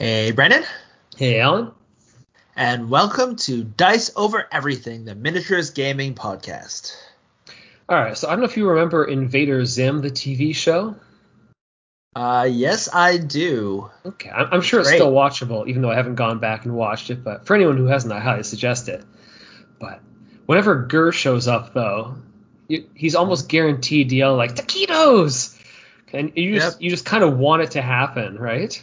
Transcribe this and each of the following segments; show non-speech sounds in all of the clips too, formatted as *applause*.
Hey, Brennan. Hey, Alan. And welcome to Dice Over Everything, the miniatures gaming podcast. All right, so I don't know if you remember Invader Zim, the TV show. Uh, yes, I do. Okay, I'm, I'm sure it's still watchable, even though I haven't gone back and watched it. But for anyone who hasn't, I highly suggest it. But whenever GIR shows up, though, he's almost guaranteed to yell like taquitos, and you just Yep. you just kind of want it to happen, right?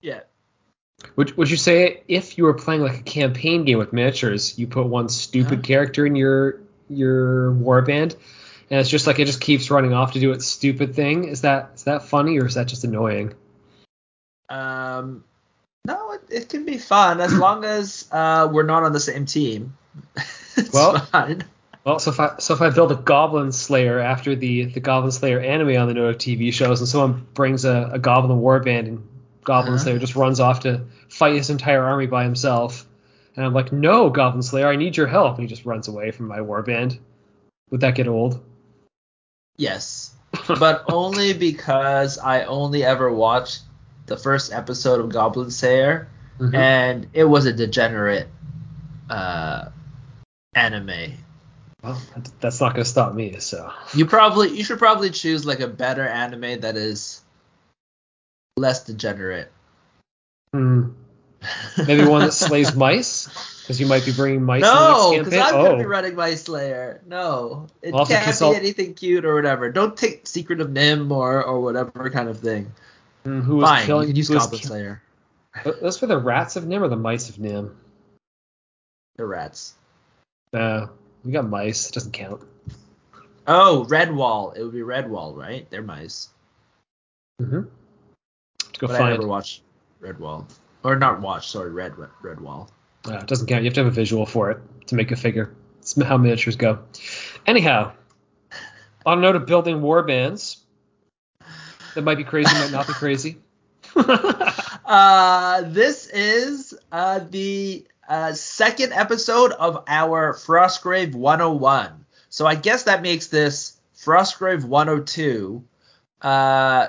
yeah. Would Would you say if you were playing like a campaign game with miniatures, you put one stupid Huh? character in your your warband, and it's just like it just keeps running off to do its stupid thing? Is that is that funny or is that just annoying? Um, no, it, it can be fun as long *clears throat* as uh, we're not on the same team. *laughs* it's Well- fine. Well, so if I so if I build a Goblin Slayer after the the Goblin Slayer anime on the note of TV shows, and someone brings a, a Goblin warband and Goblin Uh-huh. Slayer just runs off to fight his entire army by himself, and I'm like, no, Goblin Slayer, I need your help, and he just runs away from my warband. Would that get old? Yes, but *laughs* only because I only ever watched the first episode of Goblin Slayer, Mhm. and it was a degenerate uh, anime. Well, that's not going to stop me. So You probably you should probably choose like a better anime that is less degenerate. Hmm. *laughs* maybe one that slays mice, because you might be bringing mice no, because I'm campaign. gonna be oh, running my Slayer. No, it I'll can't consult- be anything cute or whatever. Don't take Secret of NIMH or or whatever kind of thing. Hmm, who Fine, killing? you can use Goblin ki- Slayer. Those were the rats of NIMH or the mice of NIMH? The rats. Uh, we got mice. It doesn't count. Oh, Redwall. It would be Redwall, right? They're mice. Mm-hmm. Go but I find. never watched Redwall. Or not watch, sorry, Red Redwall. Uh, it doesn't count. You have to have a visual for it to make a figure. It's how miniatures go. Anyhow, *laughs* on a note of building war bands, that might be crazy, might not be crazy. *laughs* *laughs* Uh, this is uh, the uh, second episode of our Frostgrave 101. So I guess that makes this Frostgrave 102. Uh,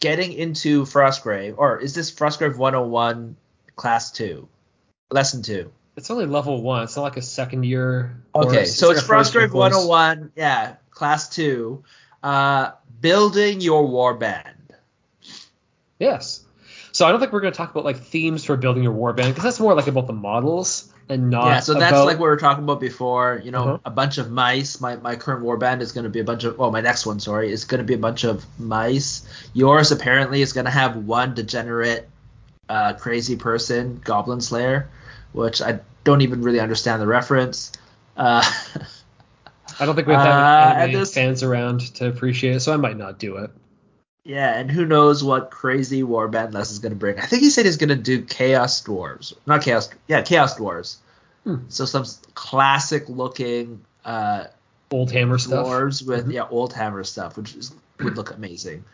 getting into Frostgrave, or is this Frostgrave 101 Class 2? Lesson 2. it's only level one. It's not like a second year. Okay, course. so like it's first year Frostgrave 101, yeah, Class 2. Uh, building your warband. Yes. So I don't think we're going to talk about like themes for building your warband because that's more like about the models and not. yeah, so that's about- like what we were talking about before. You know, Uh-huh. a bunch of mice. My my current warband is going to be a bunch of. Well, my next one, sorry, is going to be a bunch of mice. Yours apparently is going to have one degenerate, uh, crazy person, Goblin Slayer, which I don't even really understand the reference. Uh, I don't think we have *laughs* Uh, and fans around to appreciate it, so I might not do it. Yeah, and who knows what crazy warband Les is going to bring? I think he said he's going to do Chaos Dwarves, not Chaos. Yeah, Chaos Dwarves. Hmm. So some classic looking. Uh, Old hammer stuff. dwarves with Mhm. yeah old hammer stuff, which is, would look amazing.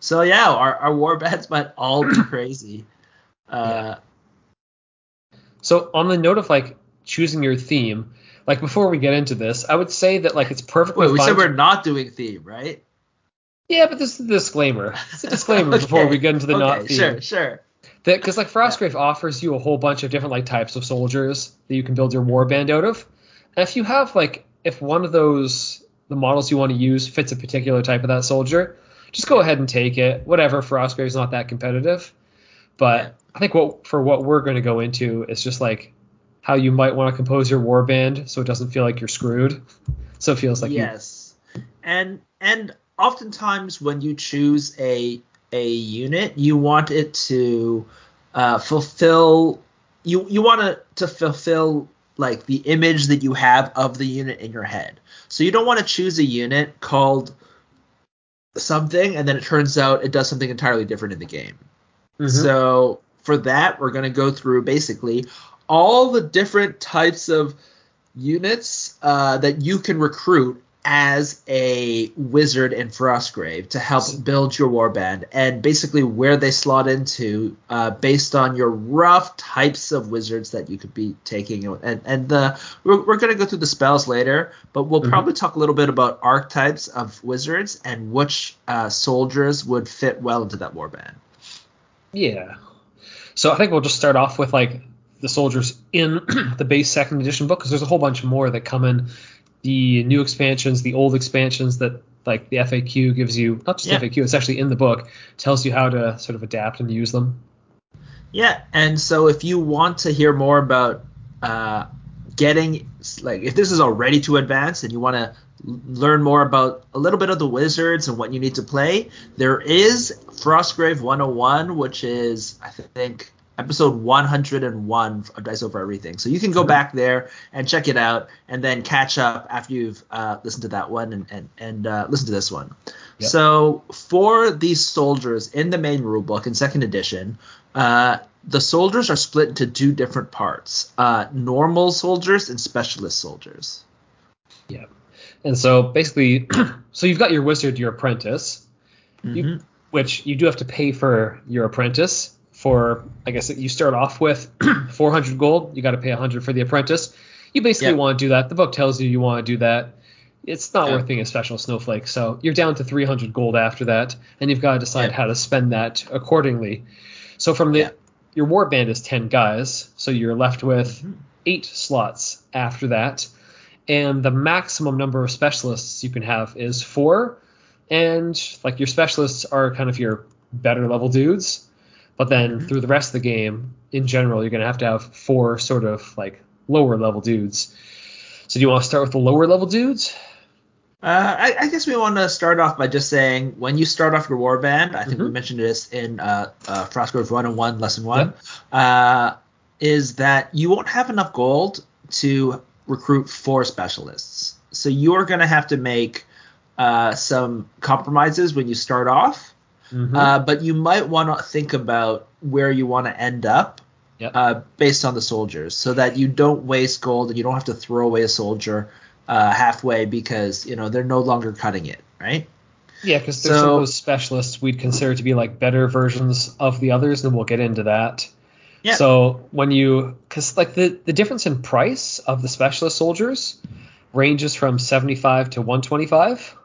So yeah, our our war *laughs* bands might all be *clears throat* crazy. Uh, So on the note of like choosing your theme, like before we get into this, I would say that like it's perfectly wait, we fine. said we're not doing theme, right? Yeah, but this is a disclaimer. It's a disclaimer *laughs* before we get into the okay, not theme. Sure, sure. Because like Frostgrave offers you a whole bunch of different like types of soldiers that you can build your warband out of. And if you have like if one of those the models you want to use fits a particular type of that soldier, just go ahead and take it. Whatever, Frostgrave's not that competitive. But Yeah. I think what for what we're going to go into is just like how you might want to compose your warband so it doesn't feel like you're screwed. So it feels like you yes, and and oftentimes when you choose a a unit, you want it to uh, fulfill you you want it to fulfill like the image that you have of the unit in your head. So you don't want to choose a unit called something and then it turns out it does something entirely different in the game. Mhm. So for that, we're going to go through basically all the different types of units uh, that you can recruit as a wizard in Frostgrave to help build your warband, and basically where they slot into uh, based on your rough types of wizards that you could be taking. And and the we're, we're going to go through the spells later, but we'll mm-hmm. probably talk a little bit about archetypes of wizards and which uh, soldiers would fit well into that warband. Yeah. So I think we'll just start off with like the soldiers in *clears throat* the base second edition book because there's a whole bunch more that come in the new expansions, the old expansions that like the FAQ gives you, not just yeah. FAQ, it's actually in the book, tells you how to sort of adapt and use them. Yeah, and so if you want to hear more about uh, getting like if this is already too advanced and you want to learn more about a little bit of the wizards and what you need to play, there is Frostgrave 101, which is I think episode 101 of Dice Over Everything. So you can go back there and check it out, and then catch up after you've uh, listened to that one and and, and uh, listen to this one. Yep. So for these soldiers in the main rulebook in second edition, uh, the soldiers are split into two different parts: uh, normal soldiers and specialist soldiers. Yeah, and so basically, *clears throat* so you've got your wizard, your apprentice, mm-hmm. you, which you do have to pay for your apprentice for I guess you start off with *clears throat* 400 gold. You got to pay 100 for the apprentice. You basically want to do that. The book tells you you want to do that. It's not worth being a special snowflake. So you're down to 300 gold after that, and you've got to decide how to spend that accordingly. So from the your war band is 10 guys, so you're left with mm-hmm. eight slots after that, and the maximum number of specialists you can have is four. And like your specialists are kind of your better level dudes but then mm-hmm. through the rest of the game, in general, you're going to have to have four sort of like lower level dudes. So do you want to start with the lower level dudes? Uh, I, I, guess we want to start off by just saying when you start off your warband, I think mm-hmm. we mentioned this in uh, uh, Frostgrave 101, Lesson 1, yep. uh, is that you won't have enough gold to recruit four specialists. So you're going to have to make uh, some compromises when you start off Mm-hmm. Uh, but you might want to think about where you want to end up yep. uh, based on the soldiers, so that you don't waste gold and you don't have to throw away a soldier uh, halfway because you know they're no longer cutting it, right? Yeah, because there's so, some of those specialists we'd consider to be like better versions of the others, and we'll get into that. Yeah. So when you, because like the the difference in price of the specialist soldiers ranges from 75 to 125.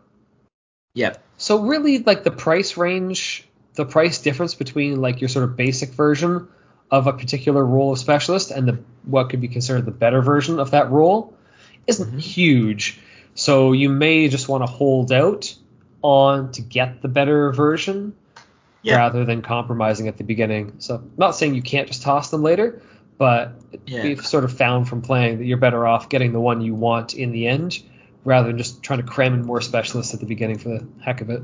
Yep. So really, like the price range, the price difference between like your sort of basic version of a particular role of specialist and the what could be considered the better version of that role isn't mm-hmm. huge. So you may just want to hold out on to get the better version yeah. rather than compromising at the beginning. So I'm not saying you can't just toss them later, but yeah. we've sort of found from playing that you're better off getting the one you want in the end rather than just trying to cram in more specialists at the beginning for the heck of it.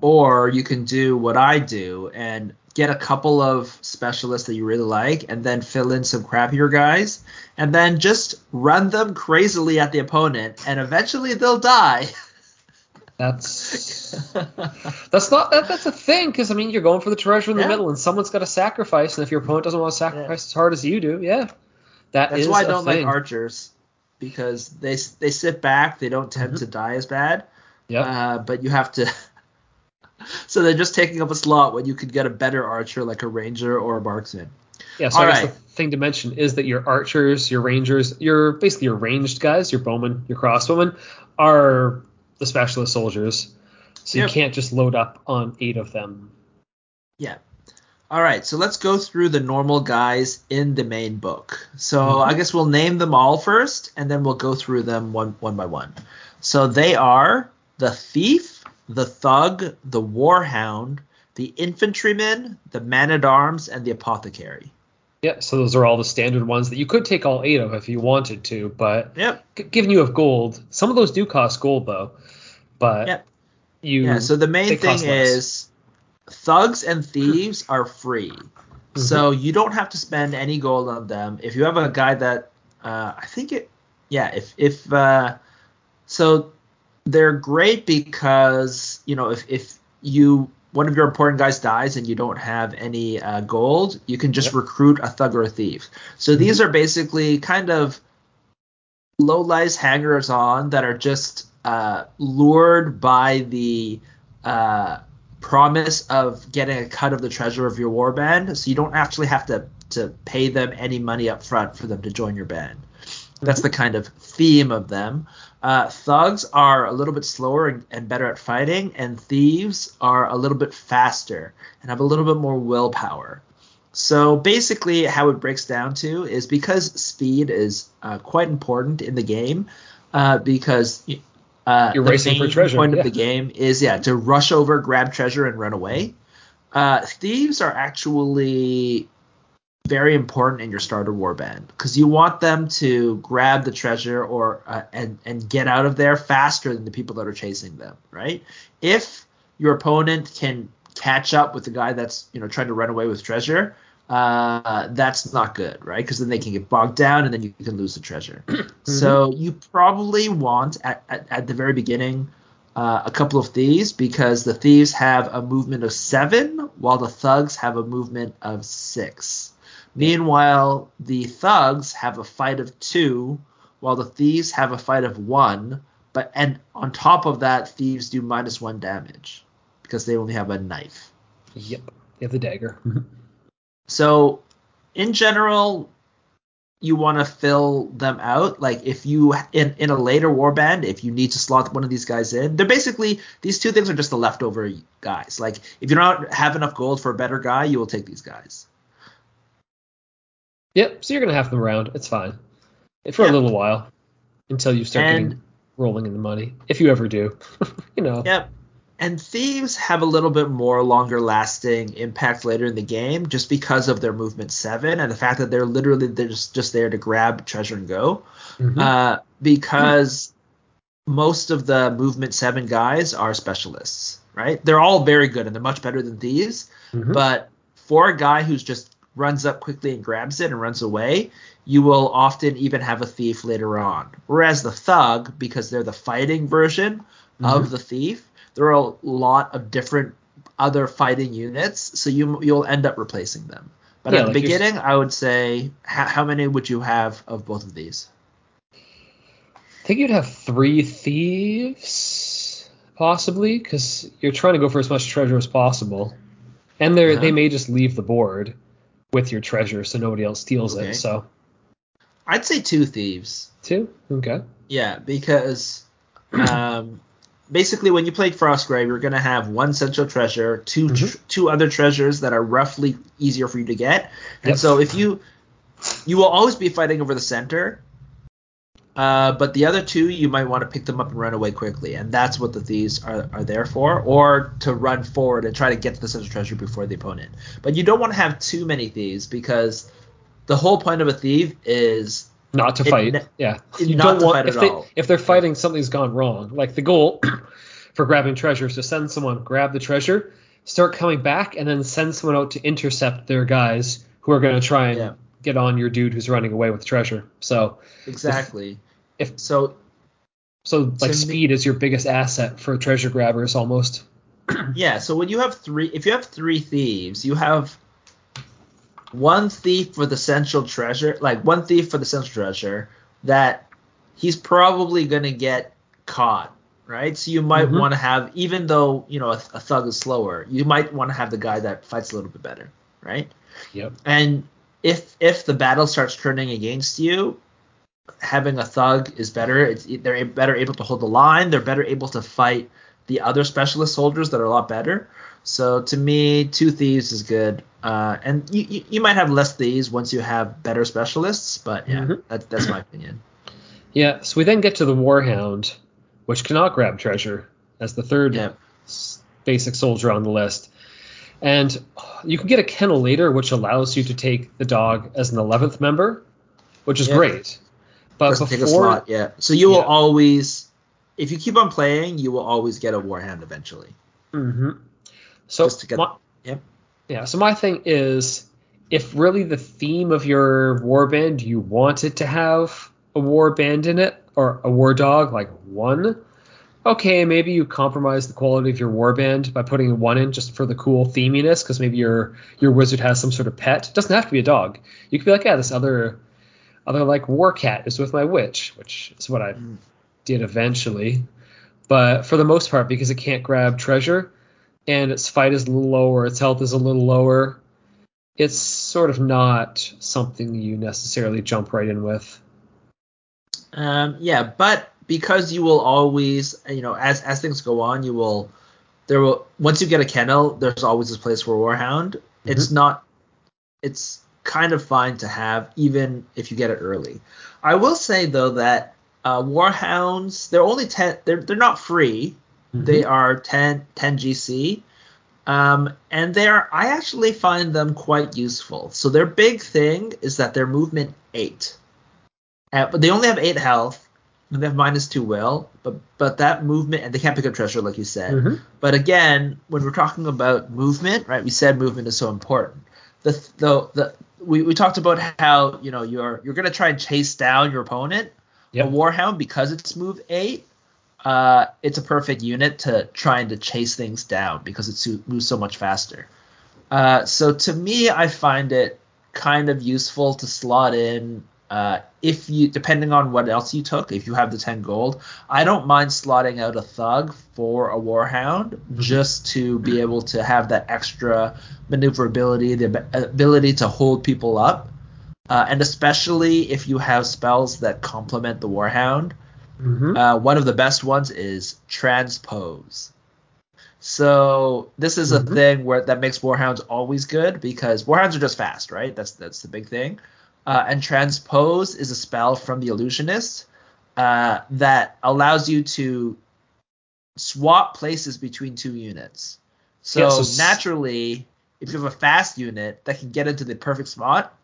Or you can do what I do and get a couple of specialists that you really like and then fill in some crappier guys and then just run them crazily at the opponent and eventually they'll die. *laughs* That's that's not that, that's a thing because I mean you're going for the treasure in the yeah. middle and someone's got to sacrifice and if your opponent doesn't want to sacrifice yeah. as hard as you do, yeah, that that's why I don't thing. like archers because they they sit back, they don't tend mm-hmm. to die as bad. Yeah. Uh, but you have to. *laughs* so they're just taking up a slot when you could get a better archer like a ranger or a marksman. Yeah. So All I guess right. the thing to mention is that your archers, your rangers, your basically your ranged guys, your bowmen, your crossbowmen, are the specialist soldiers. So yep. you can't just load up on eight of them. Yeah. All right, so let's go through the normal guys in the main book. So mm-hmm. I guess we'll name them all first, and then we'll go through them one one by one. So they are the thief, the thug, the warhound, the infantryman, the man at arms, and the apothecary. Yeah, so those are all the standard ones that you could take all eight of if you wanted to, but yep. given you have gold, some of those do cost gold though. But yep. you yeah. So the main thing is thugs and thieves are free. Mm-hmm. So you don't have to spend any gold on them. If you have a guy that uh, I think it yeah, if if uh, so they're great because, you know, if if you one of your important guys dies and you don't have any uh, gold, you can just Yep. recruit a thug or a thief. So these are basically kind of low lies hangers on that are just uh, lured by the uh, promise of getting a cut of the treasure of your war band. So you don't actually have to to pay them any money up front for them to join your band. That's the kind of theme of them. Uh, thugs are a little bit slower and, and better at fighting, and thieves are a little bit faster and have a little bit more willpower. So basically, how it breaks down to is because speed is uh, quite important in the game, uh, because uh, You're the racing for treasure, point yeah. of the game is yeah to rush over, grab treasure, and run away. Uh, thieves are actually very important in your starter warband because you want them to grab the treasure or uh, and and get out of there faster than the people that are chasing them, right? If your opponent can catch up with the guy that's you know trying to run away with treasure, uh, that's not good, right? Because then they can get bogged down and then you can lose the treasure. *clears throat* So you probably want at, at, at the very beginning uh, a couple of thieves because the thieves have a movement of seven while the thugs have a movement of six. Meanwhile, the thugs have a fight of two while the thieves have a fight of one. But and on top of that, thieves do minus one damage because they only have a knife. Yep. You have the dagger. So, in general, you want to fill them out. Like if you in in a later warband, if you need to slot one of these guys in, they're basically these two things are just the leftover guys. Like if you don't have enough gold for a better guy, you will take these guys. Yep. So you're gonna have them around. It's fine for Yeah. a little while until you start And- getting rolling in the money, if you ever do. *laughs* you know. Yep. And thieves have a little bit more longer lasting impact later in the game just because of their movement seven and the fact that they're literally they're just, just there to grab treasure and go. Mhm. Uh, because most of the movement seven guys are specialists, right? They're all very good and they're much better than thieves. Mhm. But for a guy who's just runs up quickly and grabs it and runs away, you will often even have a thief later on. Whereas the thug, because they're the fighting version of the thief, there are a lot of different other fighting units, so you you'll end up replacing them. But Yeah, at the like you're- beginning, I would say, how, how many would you have of both of these? I think you'd have three thieves, possibly, because you're trying to go for as much treasure as possible, and they Uh-huh. they may just leave the board with your treasure so nobody else steals Okay. it. So I'd say two thieves. two, okay. Yeah, because um, basically when you play Frostgrave, you're gonna have one central treasure, 2 tr- two other treasures that are roughly easier for you to get, and Yep. so if you you will always be fighting over the center. Uh, but the other two, you might want to pick them up and run away quickly, and that's what the thieves are, are there for, or to run forward and try to get to the central treasure before the opponent. But you don't want to have too many thieves because the whole point of a thief is Not to fight. ne- yeah. You not don't to want fight if at they all. if they're fighting something's gone wrong. Like the goal *clears throat* for grabbing treasure is to send someone grab the treasure, start coming back, and then send someone out to intercept their guys who are going to try and Yeah. get on your dude who's running away with treasure. So exactly. if So so like me- speed is your biggest asset for treasure grabbers almost. *clears throat* Yeah, so when you have three, if you have three thieves, you have one thief for the central treasure, like one thief for the central treasure that he's probably gonna get caught, right? So you might Mhm. want to have, even though you know a, a thug is slower, you might want to have the guy that fights a little bit better, right? Yep. And if if the battle starts turning against you, having a thug is better. It's, they're better able to hold the line. They're better able to fight the other specialist soldiers that are a lot better. So to me, two thieves is good. Uh, and you, you you might have less thieves once you have better specialists, but yeah, Mhm. that, that's my opinion. Yeah. So we then get to the warhound, which cannot grab treasure as the third Yeah. basic soldier on the list. And you can get a kennel later, which allows you to take the dog as an 11th member, which is Yeah. great. But Doesn't take a before, slot, yeah. So you will Yeah. always, if you keep on playing, you will always get a warhound eventually. hmm so Just to get- my, Yep. Yeah. So my thing is, if really the theme of your warband you want it to have a war band in it or a war dog like one, okay, maybe you compromise the quality of your warband by putting one in just for the cool theminess, because maybe your your wizard has some sort of pet. It doesn't have to be a dog. You could be like, yeah, this other other like war cat is with my witch, which is what I mm. did eventually. But for the most part, because it can't grab treasure and its fight is a little lower, its health is a little lower, it's sort of not something you necessarily jump right in with. Um, yeah, but because you will always, you know, as as things go on, you will there will once you get a kennel, there's always this place for Warhound. Mm-hmm. It's not it's kind of fine to have even if you get it early. I will say though that uh, Warhounds they're only 10 they're they're not free. Mm-hmm. They are 10 10 GC. Um, and they're I actually find them quite useful. So their big thing is that their movement 8. Uh, but they only have 8 health and they have minus two will, but but that movement and they can't pick up treasure like you said. Mm-hmm. But again, when we're talking about movement, right? We said movement is so important. The the the we, we talked about how you know you're you're gonna try and chase down your opponent. Yep. A warhound because it's move eight, uh, it's a perfect unit to trying to chase things down because it moves so much faster. Uh, so to me, I find it kind of useful to slot in uh, if you, depending on what else you took, if you have the 10 gold, I don't mind slotting out a thug for a warhound mm-hmm. just to be able to have that extra maneuverability, the ability to hold people up, uh, and especially if you have spells that complement the warhound. Mm-hmm. Uh, one of the best ones is transpose. So this is mm-hmm. a thing where that makes warhounds always good because warhounds are just fast, right? That's that's the big thing. Uh, and transpose is a spell from the illusionist uh, that allows you to swap places between two units. So, yeah, so naturally, if you have a fast unit that can get into the perfect spot,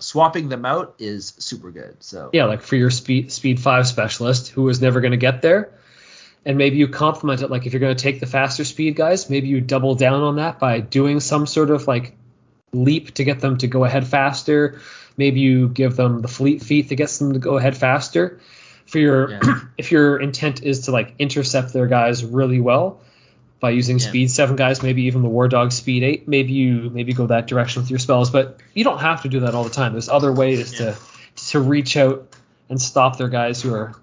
swapping them out is super good. So yeah, like for your speed speed five specialist who is never going to get there, and maybe you complement it. Like if you're going to take the faster speed guys, maybe you double down on that by doing some sort of like leap to get them to go ahead faster. Maybe you give them the fleet feet that gets them to go ahead faster. For your yeah. *clears throat* if your intent is to like intercept their guys really well by using yeah. speed seven guys, maybe even the war dog speed eight, maybe you maybe go that direction with your spells. But you don't have to do that all the time. There's other ways yeah. to to reach out and stop their guys who are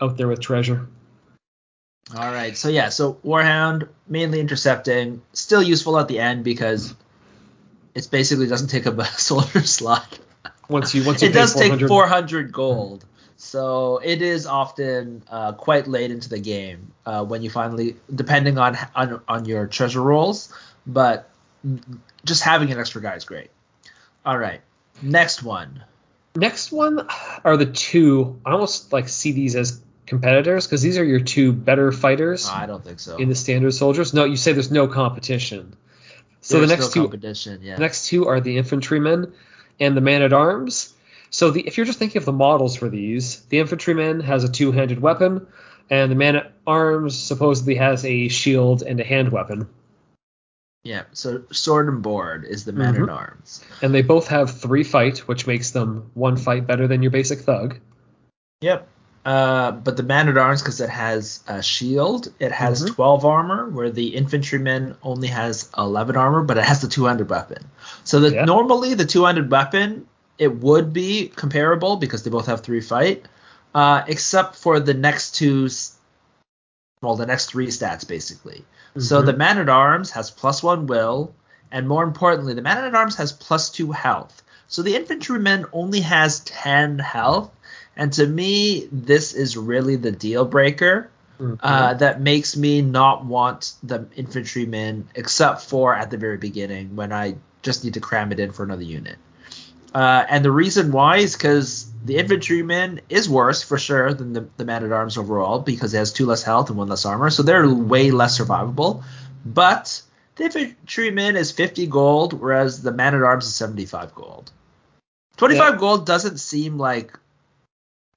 out there with treasure. All right. So yeah, so Warhound mainly intercepting, still useful at the end because it basically doesn't take up a *laughs* soldier slot. Once you once you it does 400. take 400 gold. So it is often uh, quite late into the game uh, when you finally, depending on, on on your treasure rolls, but just having an extra guy is great. All right, next one. Next one are the two. I almost like see these as competitors because these are your two better fighters. I don't think so. In the standard soldiers, no, you say there's no competition. So There's the next no two, yeah. next two are the infantrymen and the man at arms. So the, if you're just thinking of the models for these, the infantryman has a two-handed weapon, and the man at arms supposedly has a shield and a hand weapon. Yeah, so sword and board is the man mm-hmm. at arms. And they both have three fight, which makes them one fight better than your basic thug. Yep. Uh, but the man at arms, because it has a shield, it has mm-hmm. 12 armor, where the infantryman only has 11 armor, but it has the 200 weapon. So that yeah. normally the 200 weapon it would be comparable because they both have three fight, uh, except for the next two, well, the next three stats basically. Mm-hmm. So the man at arms has plus one will, and more importantly, the man at arms has plus two health. So the infantryman only has 10 health and to me, this is really the deal breaker mm-hmm. uh, that makes me not want the infantryman, except for at the very beginning when I just need to cram it in for another unit. Uh, and the reason why is because the infantryman is worse for sure than the, the man at arms overall because it has two less health and one less armor, so they're way less survivable. But the infantryman is 50 gold, whereas the man at arms is 75 gold. 25 yeah. gold doesn't seem like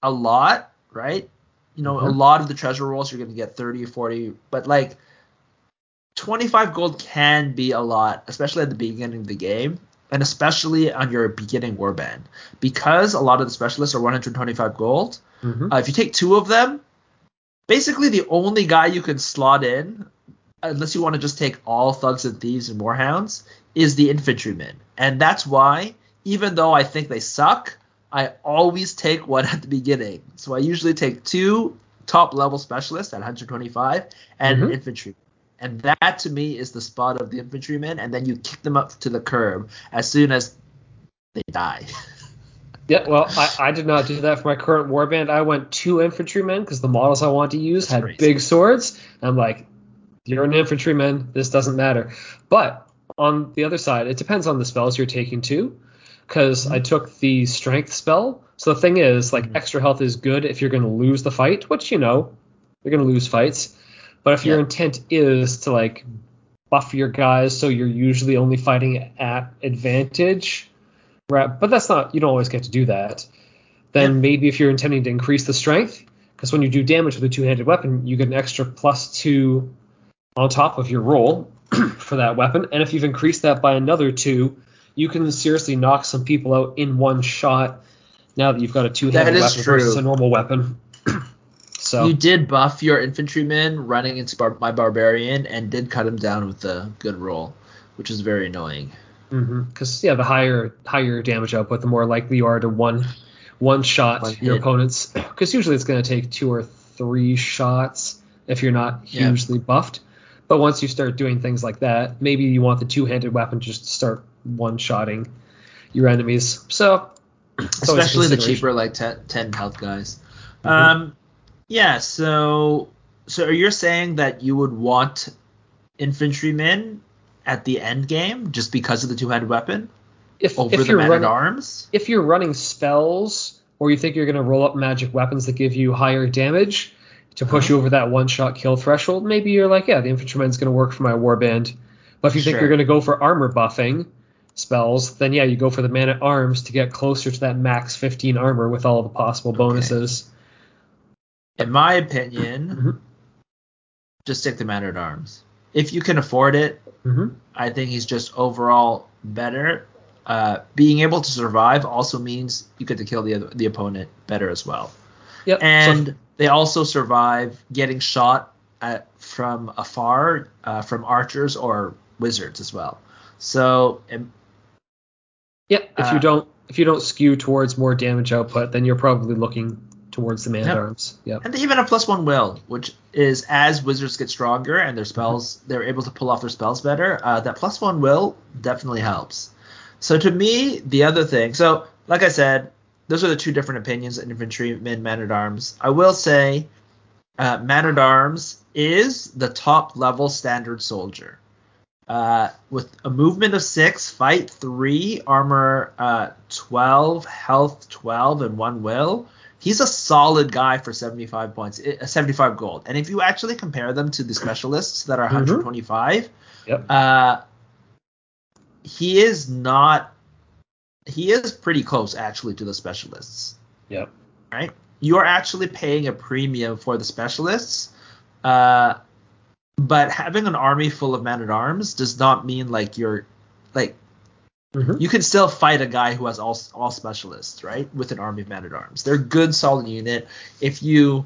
a lot, right? You know, mm-hmm. a lot of the treasure rolls you're going to get 30 or 40, but like 25 gold can be a lot, especially at the beginning of the game, and especially on your beginning warband. Because a lot of the specialists are 125 gold, mm-hmm. uh, if you take two of them, basically the only guy you can slot in, unless you want to just take all thugs and thieves and warhounds, is the infantryman, and that's why even though I think they suck, I always take one *laughs* at the beginning. So I usually take two top level specialists at 125 and Mhm. an infantry. And that to me is the spot of the infantryman, and then you kick them up to the curb as soon as they die. *laughs* Yeah, well, I, I did not do that for my current warband. I went two infantrymen because the models I wanted to use That's had crazy. big swords. I'm like, you're an infantryman. This doesn't matter. But on the other side, it depends on the spells you're taking too. Because I took the strength spell. So the thing is, like, Mhm. extra health is good if you're going to lose the fight, which you know, you're going to lose fights. But if your intent is to like buff your guys, so you're usually only fighting at advantage, right? But that's not you don't always get to do that. Then Yeah. maybe if you're intending to increase the strength, because when you do damage with a two-handed weapon, you get an extra plus two on top of your roll *clears throat* for that weapon, and if you've increased that by another two, you can seriously knock some people out in one shot. Now that you've got a two-handed weapon versus a normal weapon. So You did buff your infantryman running into bar- my barbarian and did cut him down with a good roll, which is very annoying. Because yeah, the higher higher damage output, the more likely you are to one one shot One your hit. opponents. Because usually it's going to take two or three shots if you're not Yeah. hugely buffed. But once you start doing things like that, maybe you want the two-handed weapon just to start one-shotting your enemies. So it's always a especially the cheaper like 10, 10 health guys. Mhm. Um, yeah. So, so you're saying that you would want infantrymen at the end game just because of the two-handed weapon If, over if the you're man running, at arms? if you're running spells or you think you're going to roll up magic weapons that give you higher damage to push Uh-huh. you over that one shot kill threshold, maybe you're like, yeah, the infantryman's going to work for my warband. But if you think Sure. you're going to go for armor buffing spells, then yeah, you go for the man at arms to get closer to that max 15 armor with all the possible bonuses. In my opinion, Mhm. just stick the man at arms. If you can afford it, hmm I think he's just overall better. Uh, being able to survive also means you get to kill the other, the opponent better as well. Yep. so- and they also survive getting shot at, from afar uh, from archers or wizards as well. So um, yeah, if uh, you don't if you don't skew towards more damage output, then you're probably looking towards the man Yep. at arms. Yep. and they even have plus one will, which is as wizards get stronger and their spells Mm-hmm. they're able to pull off their spells better. Uh, that plus one will definitely helps. So to me, the other thing, so like I said, those are the two different opinions: infantrymen, man at arms. I will say, uh, man at arms is the top level standard soldier. Uh, with a movement of six, fight three, armor uh, 12, health 12, and one will. He's a solid guy for 75 points, uh, 75 gold. And if you actually compare them to the specialists that are Mhm. 125, Yep. uh, he is not. He is pretty close actually to the specialists Yep. right? You are actually paying a premium for the specialists, uh, but having an army full of men at arms does not mean like you're like Mhm. you can still fight a guy who has all all specialists, right? With an army of men at arms, they're a good solid unit. If you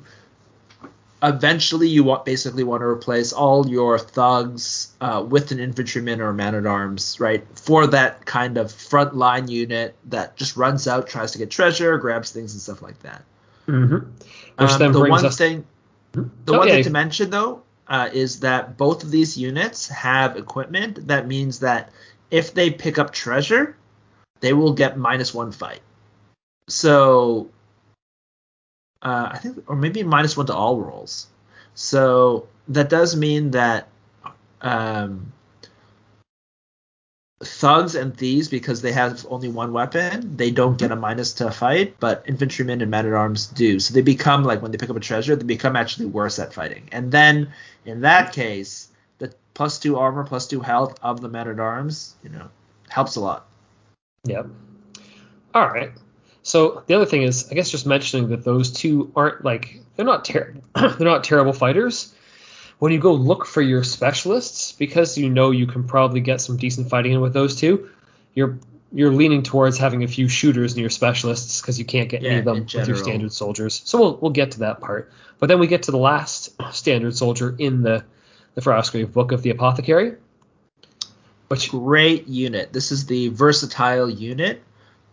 eventually you want basically want to replace all your thugs uh, with an infantryman or a man at arms, right? For that kind of front line unit that just runs out, tries to get treasure, grabs things and stuff like that. hmm Which Um, the one us. thing, the Oh, one yeah. thing to mention though uh, is that both of these units have equipment. That means that if they pick up treasure, they will get minus one fight. So uh, I think, or maybe minus one to all rolls. So that does mean that um, thugs and thieves, because they have only one weapon, they don't get a minus to fight, but infantrymen and men at arms do. So they become like when they pick up a treasure, they become actually worse at fighting. And then in that case, plus two armor, plus two health of the men at arms, you know, helps a lot. Yep. All right. So the other thing is, I guess, just mentioning that those two aren't like they're not terrible. *clears throat* they're not terrible fighters. When you go look for your specialists, because you know you can probably get some decent fighting in with those two, you're you're leaning towards having a few shooters in your specialists because you can't get Yeah, any of them with your standard soldiers. So we'll we'll get to that part. But then we get to the last standard soldier in the the Frostgrave book of the Apothecary, which Great unit. This is the versatile unit,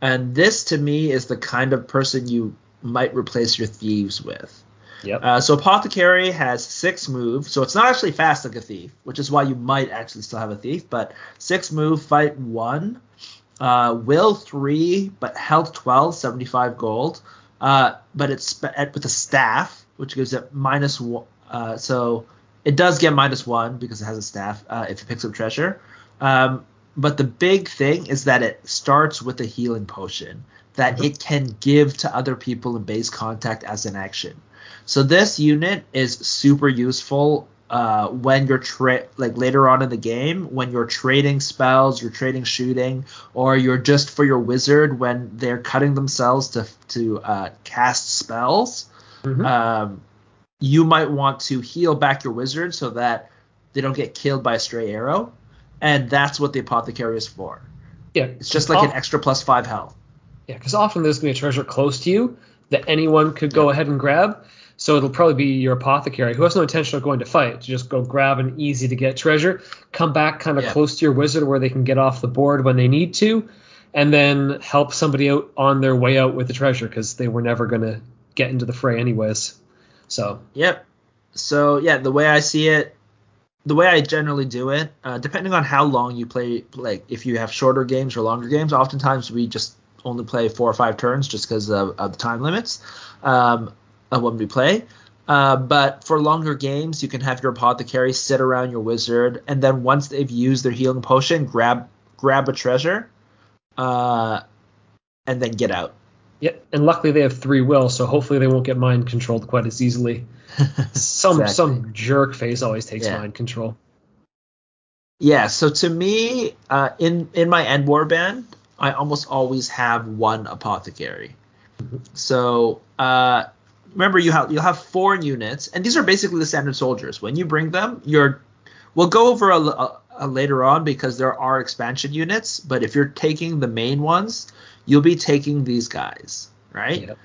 and this to me is the kind of person you might replace your thieves with. yep Uh, so apothecary has six move, so it's not actually fast like a thief, which is why you might actually still have a thief. But six move, fight one, uh, will three, but health 12, 75 gold. Uh, but it's with a staff, which gives it minus one. Uh, so it does get minus one because it has a staff uh, if it picks up treasure. Um, but the big thing is that it starts with a healing potion that it can give to other people in base contact as an action. So this unit is super useful uh, when you're tra- like later on in the game when you're trading spells, you're trading shooting, or you're just for your wizard when they're cutting themselves to to uh, cast spells. Mhm. Um, you might want to heal back your wizard so that they don't get killed by a stray arrow, and that's what the apothecary is for. yeah It's just like oh. an extra plus five health. Yeah, because often there's going to be a treasure close to you that anyone could go ahead and grab. So it'll probably be your apothecary who has no intention of going to fight. To just go grab an easy to get treasure, come back kind of Yeah. close to your wizard where they can get off the board when they need to, and then help somebody out on their way out with the treasure because they were never going to get into the fray anyways. So Yep. So yeah, the way I see it, the way I generally do it, uh, depending on how long you play, like if you have shorter games or longer games, oftentimes we just only play four or five turns just because of, of the time limits um, of when we play. Uh, but for longer games, you can have your apothecary sit around your wizard, and then once they've used their healing potion, grab grab a treasure, uh, and then get out. Yeah, and luckily they have three will, so hopefully they won't get mind controlled quite as easily. *laughs* Some Exactly. some jerk face always takes Yeah. mind control. Yeah, so to me, uh, in in my end war band, I almost always have one apothecary. So uh, remember, you have you'll have four units, and these are basically the standard soldiers. When you bring them, you're we'll go over a, a, a later on because there are expansion units. But if you're taking the main ones, you'll be taking these guys, right? Yep.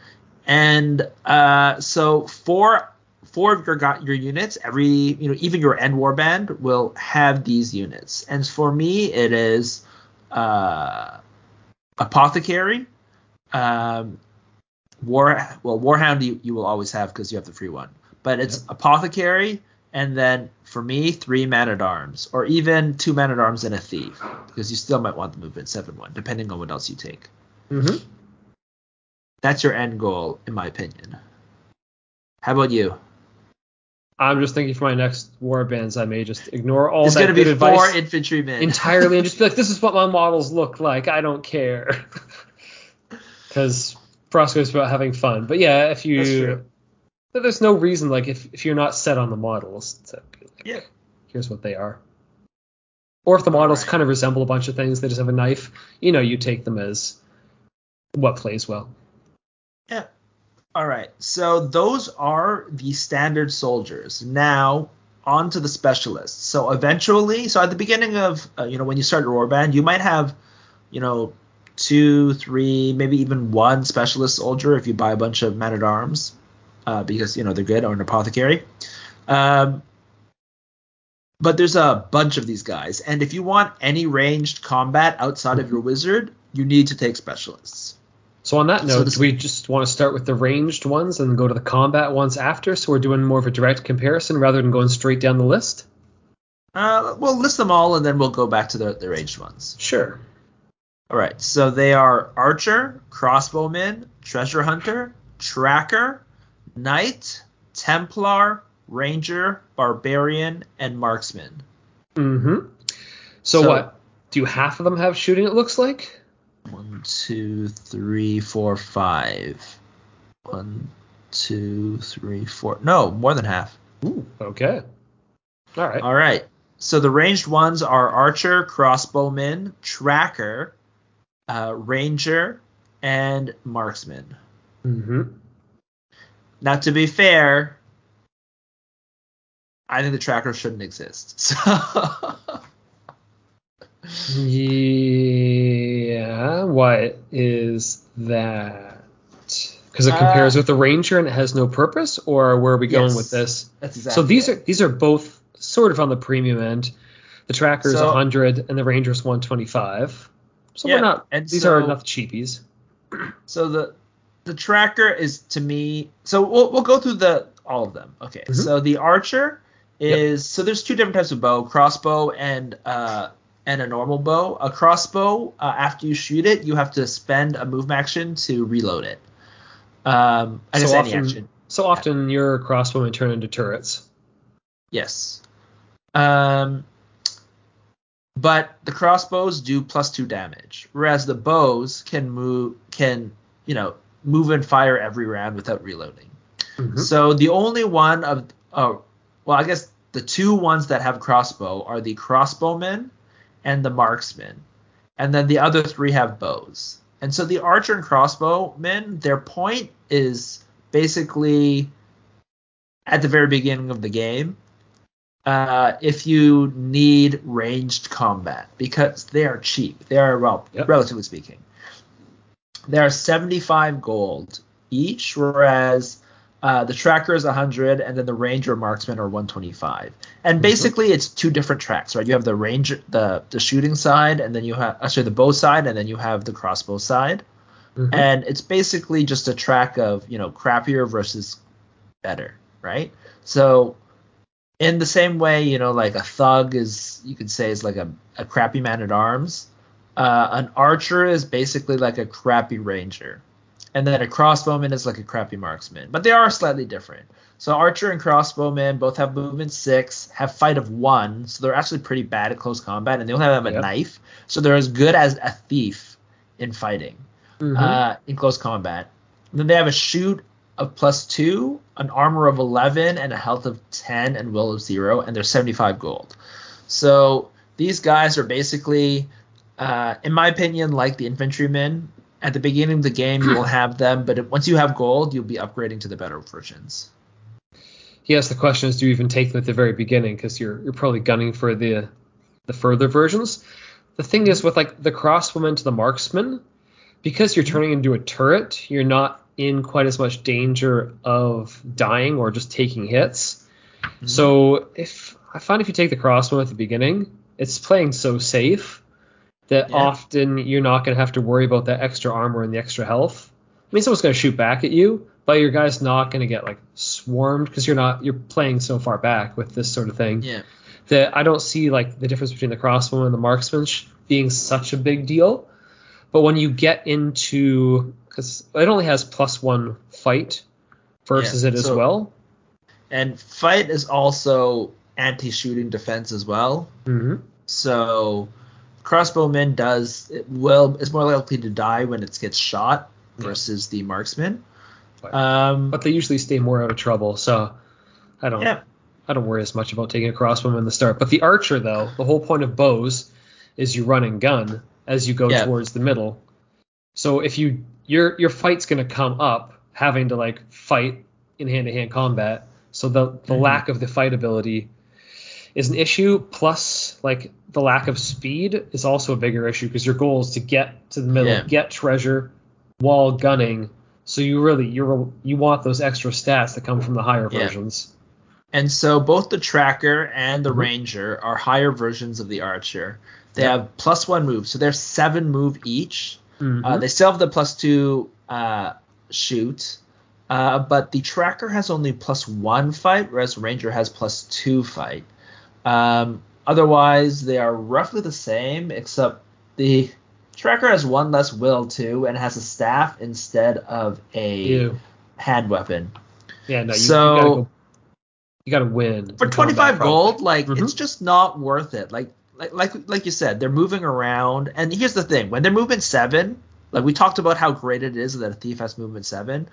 And uh, so four four of your got your units, every you know even your end war band will have these units. And for me, it is uh, apothecary, um, war well warhound you, you will always have because you have the free one. But it's apothecary, and then for me three man at arms, or even two man at arms and a thief, because you still might want the movement seven one, depending on what else you take. Mm-hmm. That's your end goal, in my opinion. How about you? I'm just thinking for my next war bands, I may just ignore all It's that good be four advice infantrymen. entirely and *laughs* just be like, this is what my models look like. I don't care. *laughs* Because Frostgrave is about having fun. But yeah, if That's you. true. but There's no reason, like, if, if you're not set on the models, to be like, Yeah. here's what they are. Or if the models Alright. kind of resemble a bunch of things, they just have a knife, you know, you take them as what plays well. Yeah. All right. So those are the standard soldiers. Now on to the specialists. So eventually, so at the beginning of uh, you know when you start your war band, you might have you know two, three, maybe even one specialist soldier if you buy a bunch of men at arms uh, because you know they're good or an apothecary. Um, but there's a bunch of these guys, and if you want any ranged combat outside of your wizard, you need to take specialists. So on that So note, this- do we just want to start with the ranged ones and go to the combat ones after? So we're doing more of a direct comparison rather than going straight down the list? Uh, we'll list them all and then we'll go back to the, the ranged ones. Sure. All right. So they are archer, crossbowman, treasure hunter, tracker, knight, templar, ranger, barbarian, and marksman. Mm-hmm. So, So- what? Do half of them have shooting? It looks like. One, two, three, four, five. One, two, three, four. No, more than half. Ooh. Okay. All right. All right. So the ranged ones are archer, crossbowman, tracker, uh, ranger, and marksman. Mm-hmm. Now, to be fair, I think the tracker shouldn't exist. *laughs* So, Yeah. What is that because it compares Uh, with the Ranger and it has no purpose, or where are we going with this? That's exactly. so these it. are these are both sort of on the premium end. The Tracker is So- 100 and the Ranger is 125. So Yeah, we're not. and these so- are enough cheapies. *clears throat* So the the tracker is to me. So we'll we'll go through the all of them. Okay. Mhm. So the archer is so there's two different types of bow: crossbow and uh and a normal bow. A crossbow, uh, after you shoot it, you have to spend a move action to reload it. Um, I guess So any often- action. So often your crossbowmen turn into turrets. Yes. Um, but the crossbows do plus two damage, whereas the bows can move can you know move and fire every round without reloading. Mhm. So the only one of oh well I guess the two ones that have crossbow are the crossbowmen and the marksman, and then the other three have bows. And so the archer and crossbowmen, their point is basically at the very beginning of the game. Uh, if you need ranged combat because they are cheap, they are well, Yep. relatively speaking, they are 75 gold each, whereas uh, the tracker is 100, and then the ranger marksman are 125. And basically, it's two different tracks, right? You have the ranger, the the shooting side, and then you have uh, sorry the bow side, and then you have the crossbow side. Mhm. And it's basically just a track of you know crappier versus better, right? So in the same way, you know, like a thug is you could say is like a, a crappy man at arms. Uh, an archer is basically like a crappy ranger, and then a crossbowman is like a crappy marksman. But they are slightly different. So archer and crossbowman both have movement six, have fight of one, so they're actually pretty bad at close combat, and they only have a Yep. knife, so they're as good as a thief in fighting Mhm. uh, in close combat. And then they have a shoot of plus two, an armor of 11, and a health of 10, and will of zero, and they're 75 gold. So these guys are basically, uh, in my opinion, like the infantrymen. At the beginning of the game, you hmm. will have them, but once you have gold, you'll be upgrading to the better versions. Yes, the question is, do you even take them at the very beginning? Because you're you're probably gunning for the the further versions. The thing is, with like the crossbowman to the marksman, because you're turning into a turret, you're not in quite as much danger of dying or just taking hits. Mm-hmm. So if I find if you take the crossbow at the beginning, it's playing so safe that Yeah. often you're not going to have to worry about that extra armor and the extra health. I mean, someone's going to shoot back at you, but your guy's not going to get like swarmed because you're not you're playing so far back with this sort of thing Yeah. that I don't see like the difference between the crossbow and the marksman sh- being such a big deal. But when you get into because it only has plus one fight versus Yeah, it as so- well. And fight is also anti-shooting defense as well. Mm-hmm. So crossbowman does well is more likely to die when it gets shot Yeah. versus the marksman. But- Um, But they usually stay more out of trouble, so I don't yeah, I don't worry as much about taking a crossbow in the start. But the archer though, the whole point of bows is you run and gun as you go Yeah. towards the middle. So if you your your fight's gonna come up having to like fight in hand to hand combat. So the the Mhm. lack of the fight ability is an issue. Plus, like the lack of speed is also a bigger issue because your goal is to get to the middle, Yeah. get treasure while gunning. So you really you you want those extra stats that come from the higher Yeah. versions. and so both the tracker and the Mhm. ranger are higher versions of the archer. They have plus one move, so they're seven move each. Mhm. Uh, they still have the plus two uh, shoot, uh, but the tracker has only plus one fight, whereas ranger has plus two fight. Um, otherwise, they are roughly the same, except the tracker has one less will too, and has a staff instead of a Ew. hand weapon. Yeah, no, you, So- you gotta go. You gotta win For 25 gold, like Mhm. it's just not worth it. Like like like like you said, they're moving around, and here's the thing: when they're movement seven, like we talked about how great it is that a thief has movement seven.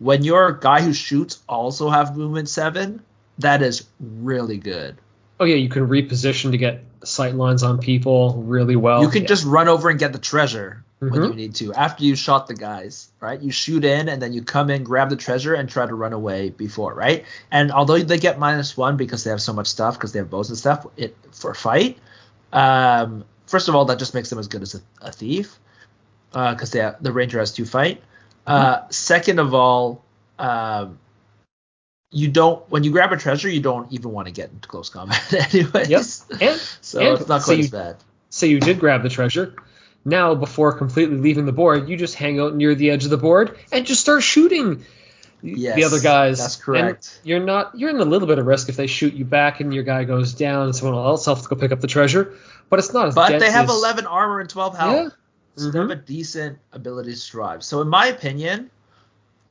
When your guy who shoots also have movement seven, that is really good. Oh yeah, you can reposition to get sight lines on people really well. you can Yeah. just run over and get the treasure when Mhm. you need to after you shot the guys, right? You shoot in and then you come in, grab the treasure, and try to run away before, right? And although they get minus one because they have so much stuff, because they have bows and stuff, it for fight. Um, first of all, that just makes them as good as a, a thief. because they the ranger has two fight. Uh, second of all, um, you don't when you grab a treasure, you don't even want to get into close combat *laughs* anyways. Yes. And So and it's not so quite you- as bad. say you did grab the treasure. Now, before completely leaving the board, you just hang out near the edge of the board and just start shooting Yes, the other guys. that's correct. And you're not you're in a little bit of risk if they shoot you back and your guy goes down and someone else has to go pick up the treasure. But it's not as But they have as- 11 armor and 12 health. Yeah. So they have Mhm. a decent ability to survive. So in my opinion,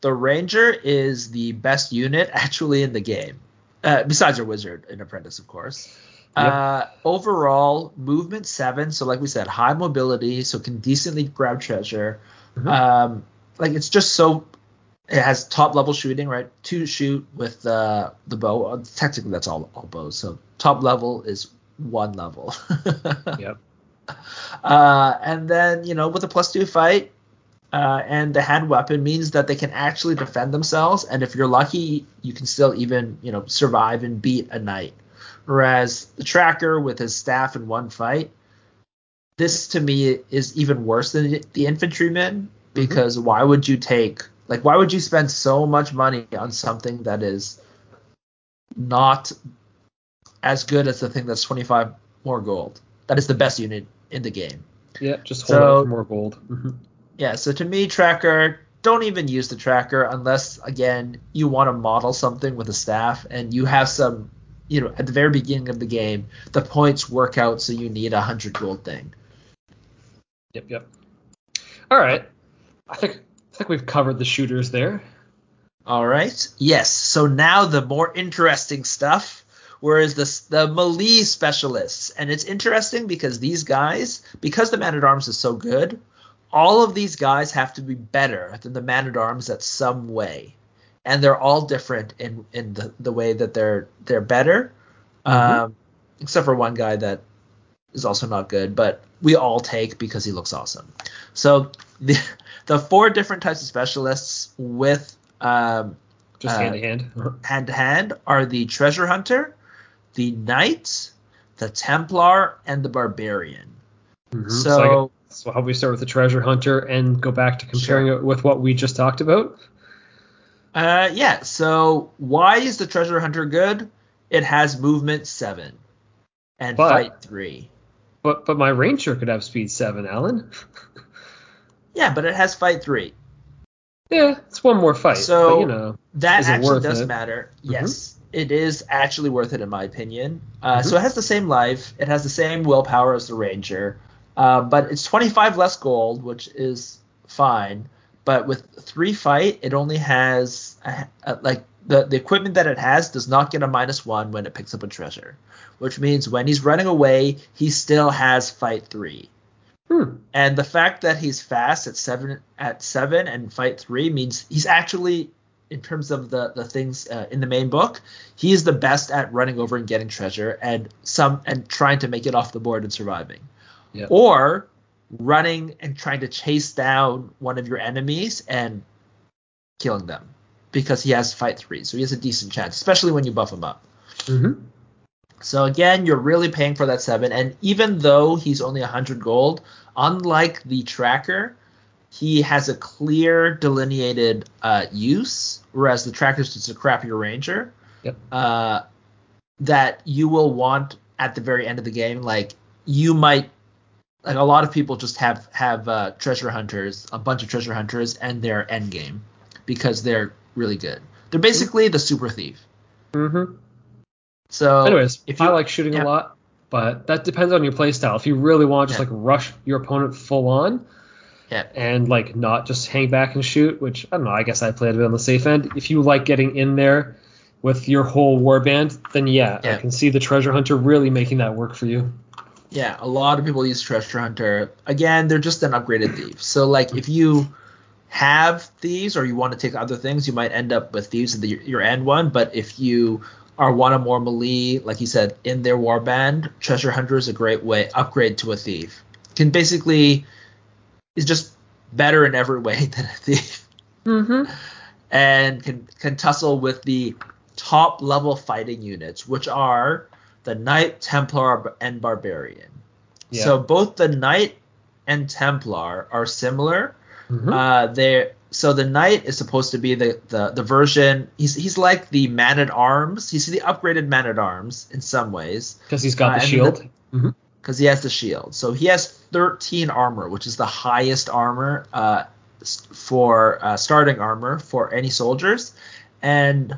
the ranger is the best unit *laughs* actually in the game, uh, besides your wizard and apprentice, of course. Yep. Uh, overall, movement seven. So like we said, high mobility, so can decently grab treasure. Mhm. Um, like it's just so. It has top level shooting, right? Two shoot with uh, the bow. Uh, Technically, that's all all bows. So top level is one level. *laughs* Yep. Uh, and then you know with a plus two fight uh, and the hand weapon means that they can actually defend themselves, and if you're lucky, you can still even you know survive and beat a knight. Whereas the tracker with his staff in one fight, this to me is even worse than the- infantryman because why would you take like why would you spend so much money on something that is not as good as the thing that's 25 more gold? That is the best unit in the game. Yeah, just hold So- out for more gold. Mhm. Yeah, so to me, tracker, don't even use the tracker unless, again, you want to model something with a staff and you have some, you know, at the very beginning of the game, the points work out so you need a 100 gold thing. Yep, yep. All right. I think I think we've covered the shooters there. All right. Yes. So now the more interesting stuff, whereas the the melee specialists, and it's interesting because these guys, because the man at arms is so good, all of these guys have to be better than the man at arms at some way, and they're all different in in the, the way that they're they're better, um, except for one guy that is also not good, but we all take because he looks awesome. So *laughs* the the four different types of specialists with um, Just Uh, hand to hand. hand to hand are the treasure hunter, the knight, the templar, and the barbarian. Mhm. So, guess- so how about we start with the treasure hunter and go back to comparing it with what we just talked about. uh, yeah. So why is the treasure hunter good? It has movement seven and But- fight three. But but my ranger could have speed seven, Alan. *laughs* Yeah, but it has fight three. yeah, it's one more fight. So- but, you know. That actually does it? Mm-hmm. matter. Yes, it is actually worth it in my opinion. Uh, Mm-hmm. So it has the same life, it has the same willpower as the ranger, uh, but it's 25 less gold, which is fine. But with three fight, it only has a, a- like the the equipment that it has does not get a minus one when it picks up a treasure, which means when he's running away, he still has fight three. Hmm. And the fact that he's fast at seven at seven and fight three means he's actually, in terms of the the things uh, in the main book, he is the best at running over and getting treasure and some and trying to make it off the board and surviving, Or running and trying to chase down one of your enemies and killing them because he has fight three, so he has a decent chance, especially when you buff him up. hmm So again, you're really paying for that seven, and even though he's only 100 gold, unlike the tracker, he has a clear delineated uh, use, whereas the tracker is just a crappier ranger. Yep. Uh, that you will want at the very end of the game, like you might, like a lot of people just have have uh, treasure hunters, a bunch of treasure hunters, and their end game because they're really good. They're basically the super thief. Mm-hmm. So Anyways, if I you- like shooting yeah. a lot, but that depends on your playstyle. If you really want to just Yeah. like rush your opponent full on Yeah. and like not just hang back and shoot, which I don't know, I guess I played a bit on the safe end. If you like getting in there with your whole warband, then yeah, I can see the treasure hunter really making that work for you. Yeah, a lot of people use Treasure Hunter. Again, they're just an upgraded thief. So like if you have thieves or you want to take other things, you might end up with thieves at the, your end one. But if you are one of more melee, like you said, in their warband, Treasure Hunter is a great way upgrade to a thief. Can basically is just better in every way *laughs* than a thief, Mm-hmm. and can can tussle with the top level fighting units, which are the Knight, Templar, and Barbarian. Yeah. So both the Knight and Templar are similar. Mhm. Uh, they so the knight is supposed to be the, the the version. He's he's like the man at arms. He's the upgraded man at arms in some ways Because he's got Uh, the shield. Because he has the shield. So he has 13 armor, which is the highest armor uh, for uh, starting armor for any soldiers, and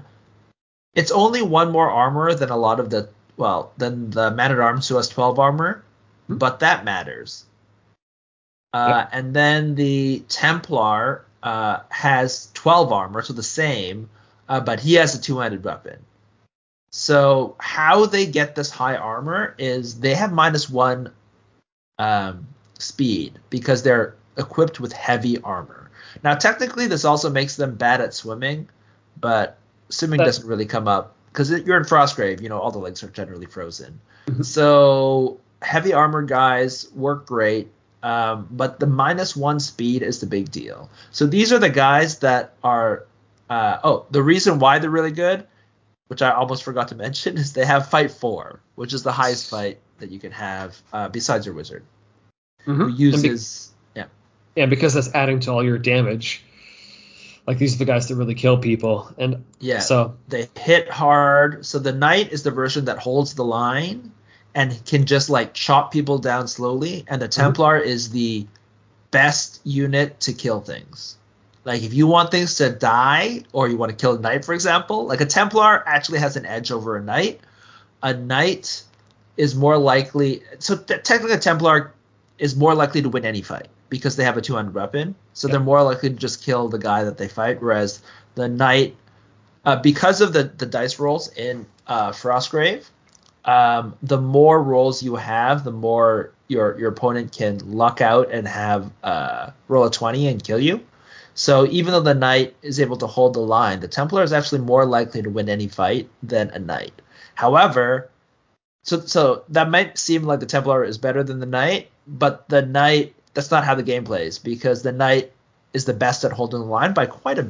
it's only one more armor than a lot of the well than the man at arms who has 12 armor, Hmm. but that matters. Uh, And then the Templar uh, has 12 armor, so the same, uh, but he has a two-handed weapon. So how they get this high armor is they have minus one um, speed because they're equipped with heavy armor. Now technically this also makes them bad at swimming, but swimming doesn't really come up because you're in Frostgrave. You know all the lakes are generally frozen. Mhm. So heavy armor guys work great. Um, but the minus one speed is the big deal. So these are the guys that are. Uh, oh, the reason why they're really good which I almost forgot to *laughs* mention, is they have fight four, which is the highest fight that you can have uh, besides your wizard, Mhm. who And be- uses yeah yeah, because that's adding to all your damage. Like these are the guys that really kill people, and yeah so they hit hard. So the knight is the version that holds the line and can just like chop people down slowly, and the mhm. Templar is the best unit to kill things. Like if you want things to die or you want to kill a knight, for example, like a Templar actually has an edge over a knight. A knight is more likely. So technically, a Templar is more likely to win any fight because they have a two-handed weapon. So Yep. they're more likely to just kill the guy that they fight. Whereas the knight, uh, because of the the dice rolls in uh, Frostgrave, um, the more rolls you have, the more your your opponent can luck out and have uh, roll a twenty and kill you. So even though the knight is able to hold the line, the Templar is actually more likely to win any fight than a knight. However, so so that might seem like the Templar is better than the knight, but the knight that's not how the game plays because the knight is the best at holding the line by quite a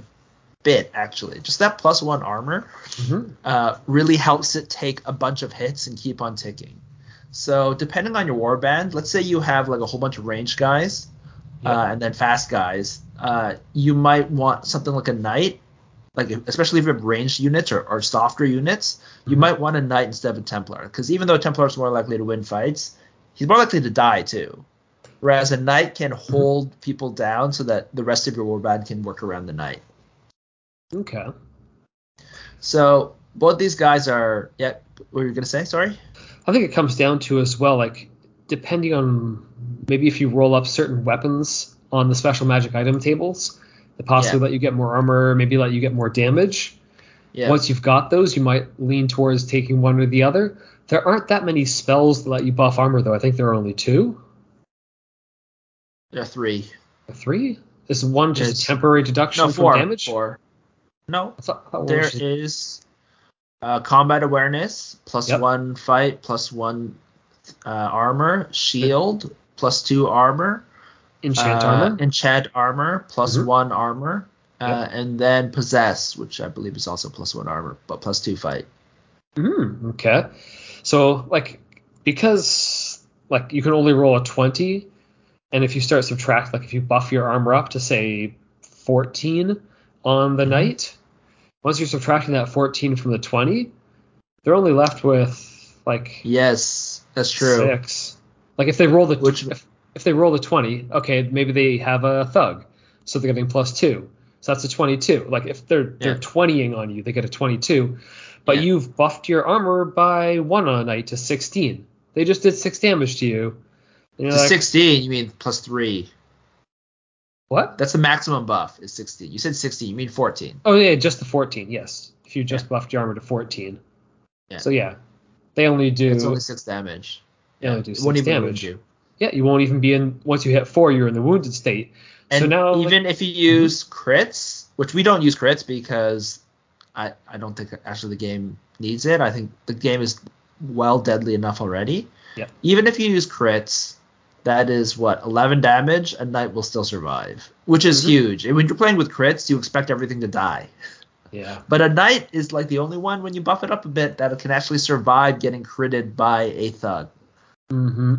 bit actually. Just that plus one armor Mhm. uh, really helps it take a bunch of hits and keep on ticking. So depending on your warband, let's say you have like a whole bunch of range guys uh, and then fast guys, uh, you might want something like a knight, like especially if you have ranged units or, or softer units, you Mhm. might want a knight instead of a Templar because even though a Templar is more likely to win fights, he's more likely to die too. Whereas a knight can mm-hmm. hold people down so that the rest of your warband can work around the knight. okay. So both these guys are. Yeah, what were you gonna say? Sorry. I think it comes down to as well, like depending on maybe if you roll up certain weapons on the special magic item tables, that possibly Yeah. let you get more armor, maybe let you get more damage. Yeah. Once you've got those, you might lean towards taking one or the other. There aren't that many spells that let you buff armor, though. I think there are only two There are three. three. Is one just a temporary deduction No, from four. damage? Four. No, I thought, I thought one there just- is uh, combat awareness plus Yep. one fight plus one uh, armor shield plus two armor enchant uh, armor. enchant armor plus Mhm. one armor uh, Yep. and then possess which i believe is also plus one armor but plus two fight Mm, okay. So like because like you can only roll a 20 and if you start subtract like if you buff your armor up to say 14 on the Mhm. knight, once you're subtracting that 14 from the 20, they're only left with like yes that's true six. Like if they roll the Which- if, if they roll the 20, okay, maybe they have a thug. So they're getting plus 2. So that's a 22. Like if they're they're Yeah. 20ing on you, they get a 22. But Yeah. you've buffed your armor by 1 on a knight to 16. They just did 6 damage to you. And you're to like, 16 you mean plus three what? that's the maximum buff is 16 you said 16 you mean 14 Oh yeah, just the 14. Yes. If you just buffed your armor to 14. Yeah. So yeah. They only do it's only six damage they only do It won't 6 even damage. you Yeah, you won't even be in once you hit 4, you're in the wounded state. And so now even if you mm-hmm. use crits, which we don't use crits because I I don't think actually the game needs it. I think the game is well deadly enough already. Yeah. Even if you use crits, that is what 11 damage. A knight will still survive, which is Mhm. huge. And when you're playing with crits, you expect everything to die. *laughs* yeah. But a knight is like the only one when you buff it up a bit that can actually survive getting critted by a thug mm-hmm.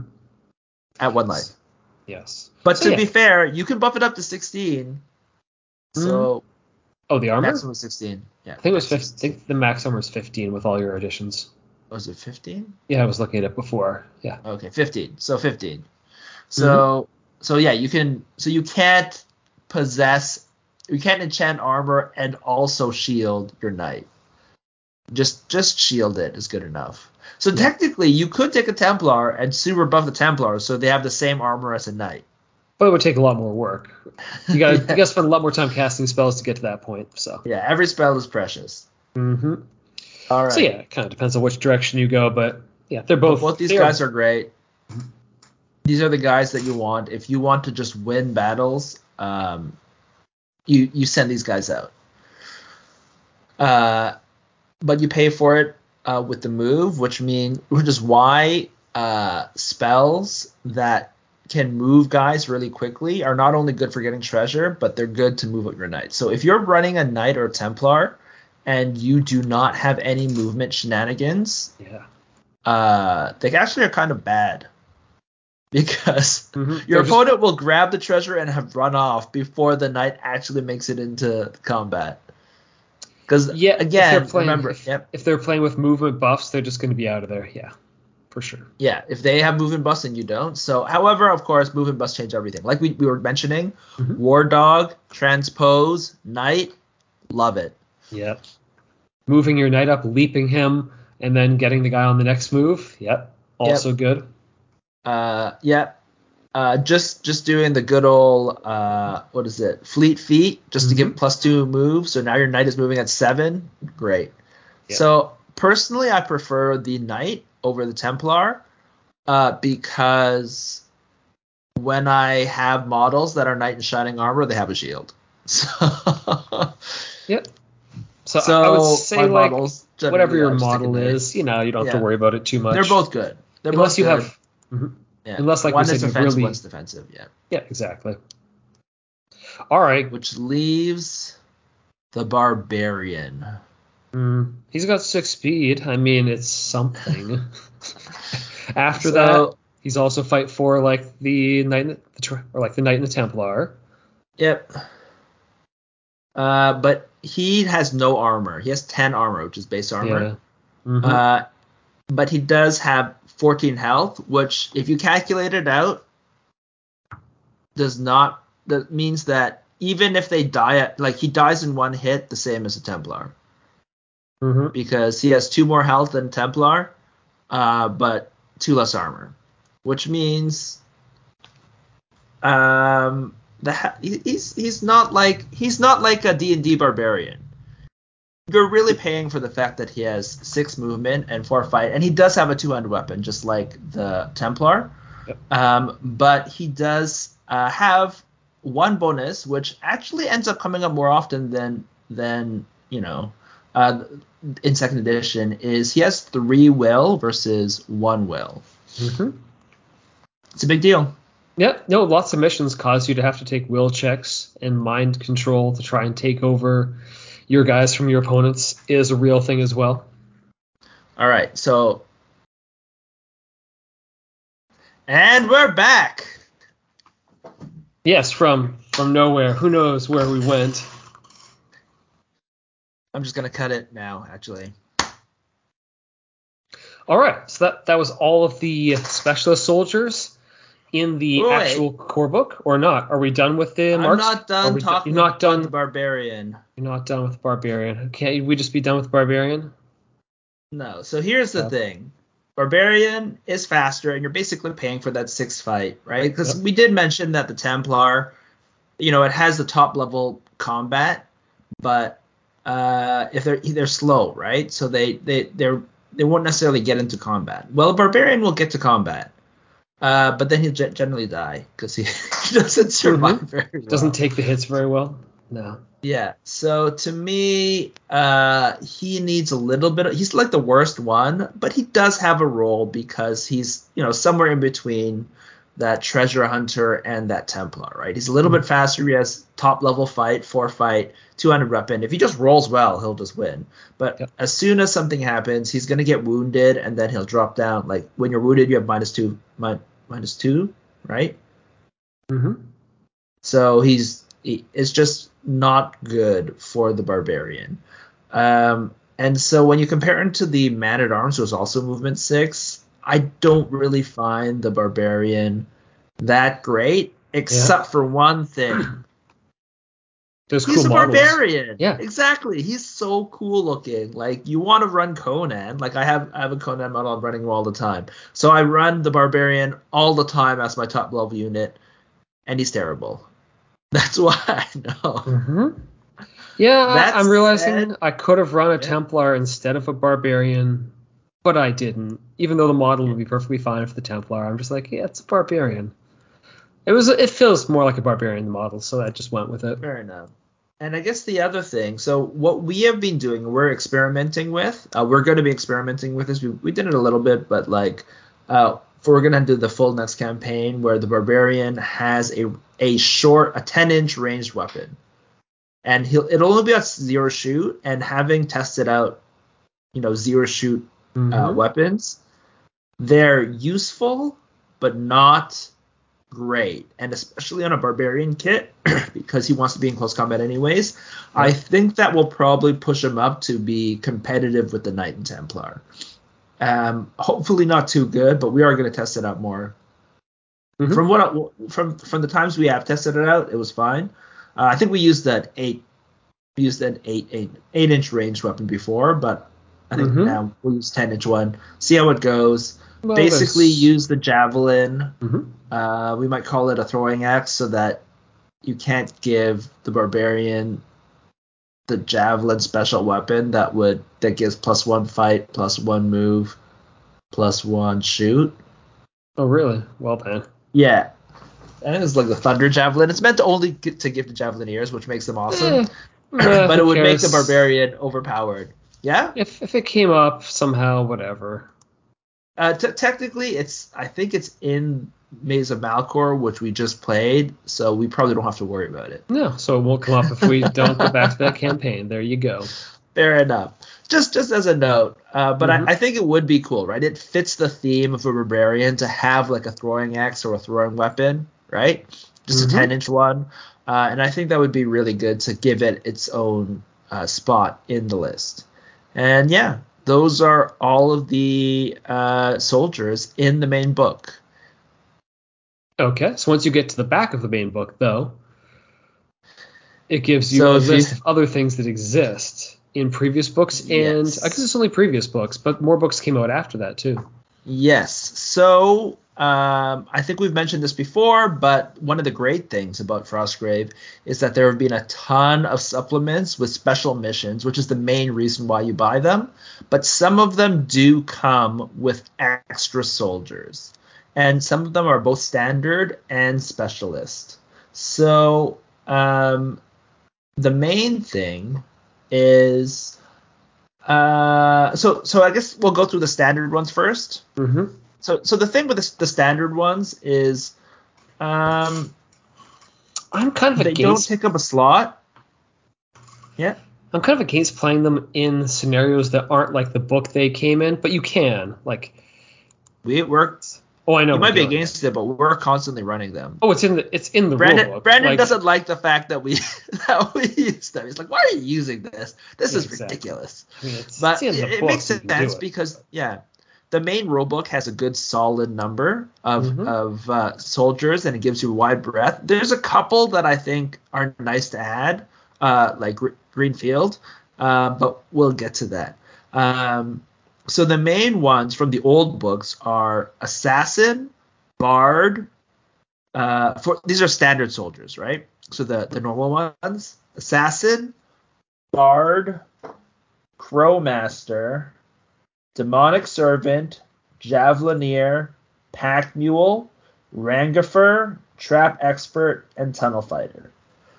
at one life. Yes. But So, to yeah. be fair, you can buff it up to 16. So Oh, the armor. maximum is 16. Yeah. I think it was 15. I think the max armor is 15 with all your additions. Was it 15? Yeah, I was looking at it before. Yeah. Okay, 15. So 15. So so yeah, you can so you can't possess you can't enchant armor and also shield your knight. Just just shield it is good enough. So technically you could take a Templar and super buff the Templar so they have the same armor as a knight. But it would take a lot more work. You got Yeah. *laughs* you got to spend a lot more time casting spells to get to that point. So. Yeah, every spell is precious. Mm-hmm. All right. So yeah, it kind of depends on which direction you go, but yeah, they're both. both these guys are great. These are the guys that you want if you want to just win battles. Um, you you send these guys out. Uh, but you pay for it uh, with the move, which mean which is why uh, spells that can move guys really quickly are not only good for getting treasure, but they're good to move up your knight. So if you're running a knight or a templar, and you do not have any movement shenanigans, Yeah. uh, they actually are kind of bad *laughs* because Mhm. your They're just- opponent will grab the treasure and have run off before the knight actually makes it into combat. Because yeah, if again, they're playing, remember, if, yep, if they're playing with movement buffs, they're just going to be out of there. Yeah, for sure. yeah, if they have movement bust and you don't. So, however, of course, movement bust change everything. Like we, we were mentioning, Mhm. war dog, transpose, knight, love it. Yep. Moving your knight up, leaping him, and then getting the guy on the next move. Yep. Also good. Uh, yeah. Uh, just just doing the good old uh, what is it? Fleet feet, just to give Mhm. plus two move. So now your knight is moving at seven. Great. Yeah. So personally, I prefer the knight over the Templar, uh, because when I have models that are knight in shining armor, they have a shield. *laughs* So, Yep. So, so I would say like whatever your model is, you know, you don't have Yeah. to worry about it too much. They're both good. They're unless both you good. have. Mhm. yeah. unless, like one is offensive, really- one's defensive. Yeah. Yeah, exactly. All right. which leaves the barbarian. Mm, he's got six speed. I mean, it's something. *laughs* After So- that, he's also fight for like the knight, in the, or like the knight and the Templar. Yep. Uh, but he has no armor. He has 10 armor, which is base armor. Yeah. Mhm. Uh, but he does have 14 health, which, if you calculate it out, does not. That means that even if they die, at, like he dies in one hit, the same as a Templar, Mhm. because he has two more health than Templar, uh, but two less armor, which means, um, the he- he's he's not like he's not like a D and D barbarian. You're really paying for the fact that he has six movement and four fight, and he does have a two-handed weapon, just like the Templar. Yep. Um, but he does uh, have one bonus, which actually ends up coming up more often than than you know uh, in second edition. Is he has three will versus one will. Mhm. It's a big deal. Yeah, no, lots of missions cause you to have to take will checks and mind control to try and take over your guys from your opponents is a real thing as well. All right, so and we're back. Yes, from from nowhere. Who knows where we went? I'm just gonna cut it now, actually. All right, so that that was all of the specialist soldiers in the actual core book, or not? Are we done with the I'm marks? not done talking You're not about done. the barbarian. You're not done with barbarian. Can't we just be done with barbarian? No. So here's the Yeah. thing. Barbarian is faster, and you're basically paying for that six fight, right? Because Yep. we did mention that the Templar, you know, it has the top level combat, but uh, if they're they're slow, right? So they they they're they won't necessarily get into combat. Well, a barbarian will get to combat, uh, but then he'll ge- generally die because he, *laughs* he doesn't survive very well. Doesn't take the hits very well. No. Yeah. So to me, uh, he needs a little bit. Of, he's like the worst one, but he does have a role because he's you know somewhere in between that treasure hunter and that Templar, right? He's a little bit faster. He has top level fight, four fight, 200 weapon. If he just rolls well, he'll just win. But Yep. as soon as something happens, he's gonna get wounded and then he'll drop down. Like when you're wounded, you have minus two, minus two, right? Mm-hmm. So he's he, it's just not good for the barbarian. Um, and so when you compare him to the man at arms, who is also movement six, I don't really find the barbarian that great, except for one thing. There's He's cool a models. barbarian. Yeah. exactly. He's so cool looking. Like you want to run Conan. Like I have, I have a Conan model. I'm running all the time. So I run the barbarian all the time as my top level unit, and he's terrible. *laughs* That's why I know. Mm-hmm. Yeah, I, That I'm realizing I could have run a Yeah. Templar instead of a Barbarian, but I didn't. Even though the model would be perfectly fine for the Templar, I'm just like, yeah, it's a Barbarian. It was. It feels more like a Barbarian model, so I just went with it. Fair enough. And I guess the other thing, so what we have been doing, we're experimenting with, uh, we're going to be experimenting with this. We, we did it a little bit, but like, uh, for we're going to do the full next campaign where the barbarian has a a short, a 10 inch ranged weapon, and he'll it'll only be a zero shoot. And having tested out, you know, zero shoot uh, Mhm. weapons, they're useful, but not great. And especially on a barbarian kit, *clears throat* because he wants to be in close combat anyways, I think that will probably push him up to be competitive with the Knight and Templar. Um, hopefully not too good, but we are going to test it out more. Mhm. From what from from the times we have tested it out, it was fine. Uh, I think we used that eight used an eight eight eight inch range weapon before, but I think Mhm. now we'll use ten inch one. See how it goes. Well, Basically, there's- use the javelin. Mhm. Uh, we might call it a throwing axe, so that you can't give the barbarian the javelin special weapon that would that gives plus one fight, plus one move, plus one shoot. Oh, really? Well then. Yeah. I think it's like the thunder javelin. It's meant to only get, to give the javelineers, which makes them awesome. *clears throat* Eh, but it would make the barbarian overpowered. Yeah. If if it came up somehow, whatever. Uh, t- technically, it's I think it's in Maze of Malcor, which we just played, so we probably don't have to worry about it. No, so it won't come up if we don't go back to that campaign. There you go. Fair enough. Just just as a note, uh, but Mhm. I, I think it would be cool, right? It fits the theme of a barbarian to have like a throwing axe or a throwing weapon, right? Just Mhm. a ten inch one, uh, and I think that would be really good to give it its own uh, spot in the list. And yeah, those are all of the uh, soldiers in the main book. Okay, so once you get to the back of the main book, though, it gives you So a if you- list of other things that exist in previous books, and Yes. I guess it's only previous books, but more books came out after that too. Yes. So um, I think we've mentioned this before, but one of the great things about Frostgrave is that there have been a ton of supplements with special missions, which is the main reason why you buy them. But some of them do come with extra soldiers, and some of them are both standard and specialist. So um, the main thing is uh, so so I guess we'll go through the standard ones first. Mm-hmm. So so the thing with the, the standard ones is um I'm kind of they don't take up a slot. Yeah. I'm kind of against playing them in scenarios that aren't like the book they came in, but you can. Like, We worked oh, I know. you might be against it, but we're constantly running them. Oh, it's in the it's in the Brandon rule book. Brandon Like, doesn't like the fact that we *laughs* that we use them. He's like, why are you using this? This is exactly. ridiculous. I mean, it's, But it's in it, it makes so you can do sense it. because yeah, the main rulebook has a good solid number of Mhm. of uh, soldiers and it gives you wide breadth. There's a couple that I think are nice to add, uh, like Gr- Greenfield, uh, but we'll get to that. Um, so the main ones from the old books are assassin, bard. Uh, for these are standard soldiers, right? So the the normal ones: assassin, bard, crowmaster, demonic servant, Javelineer, pack mule, rangifer, trap expert, and tunnel fighter.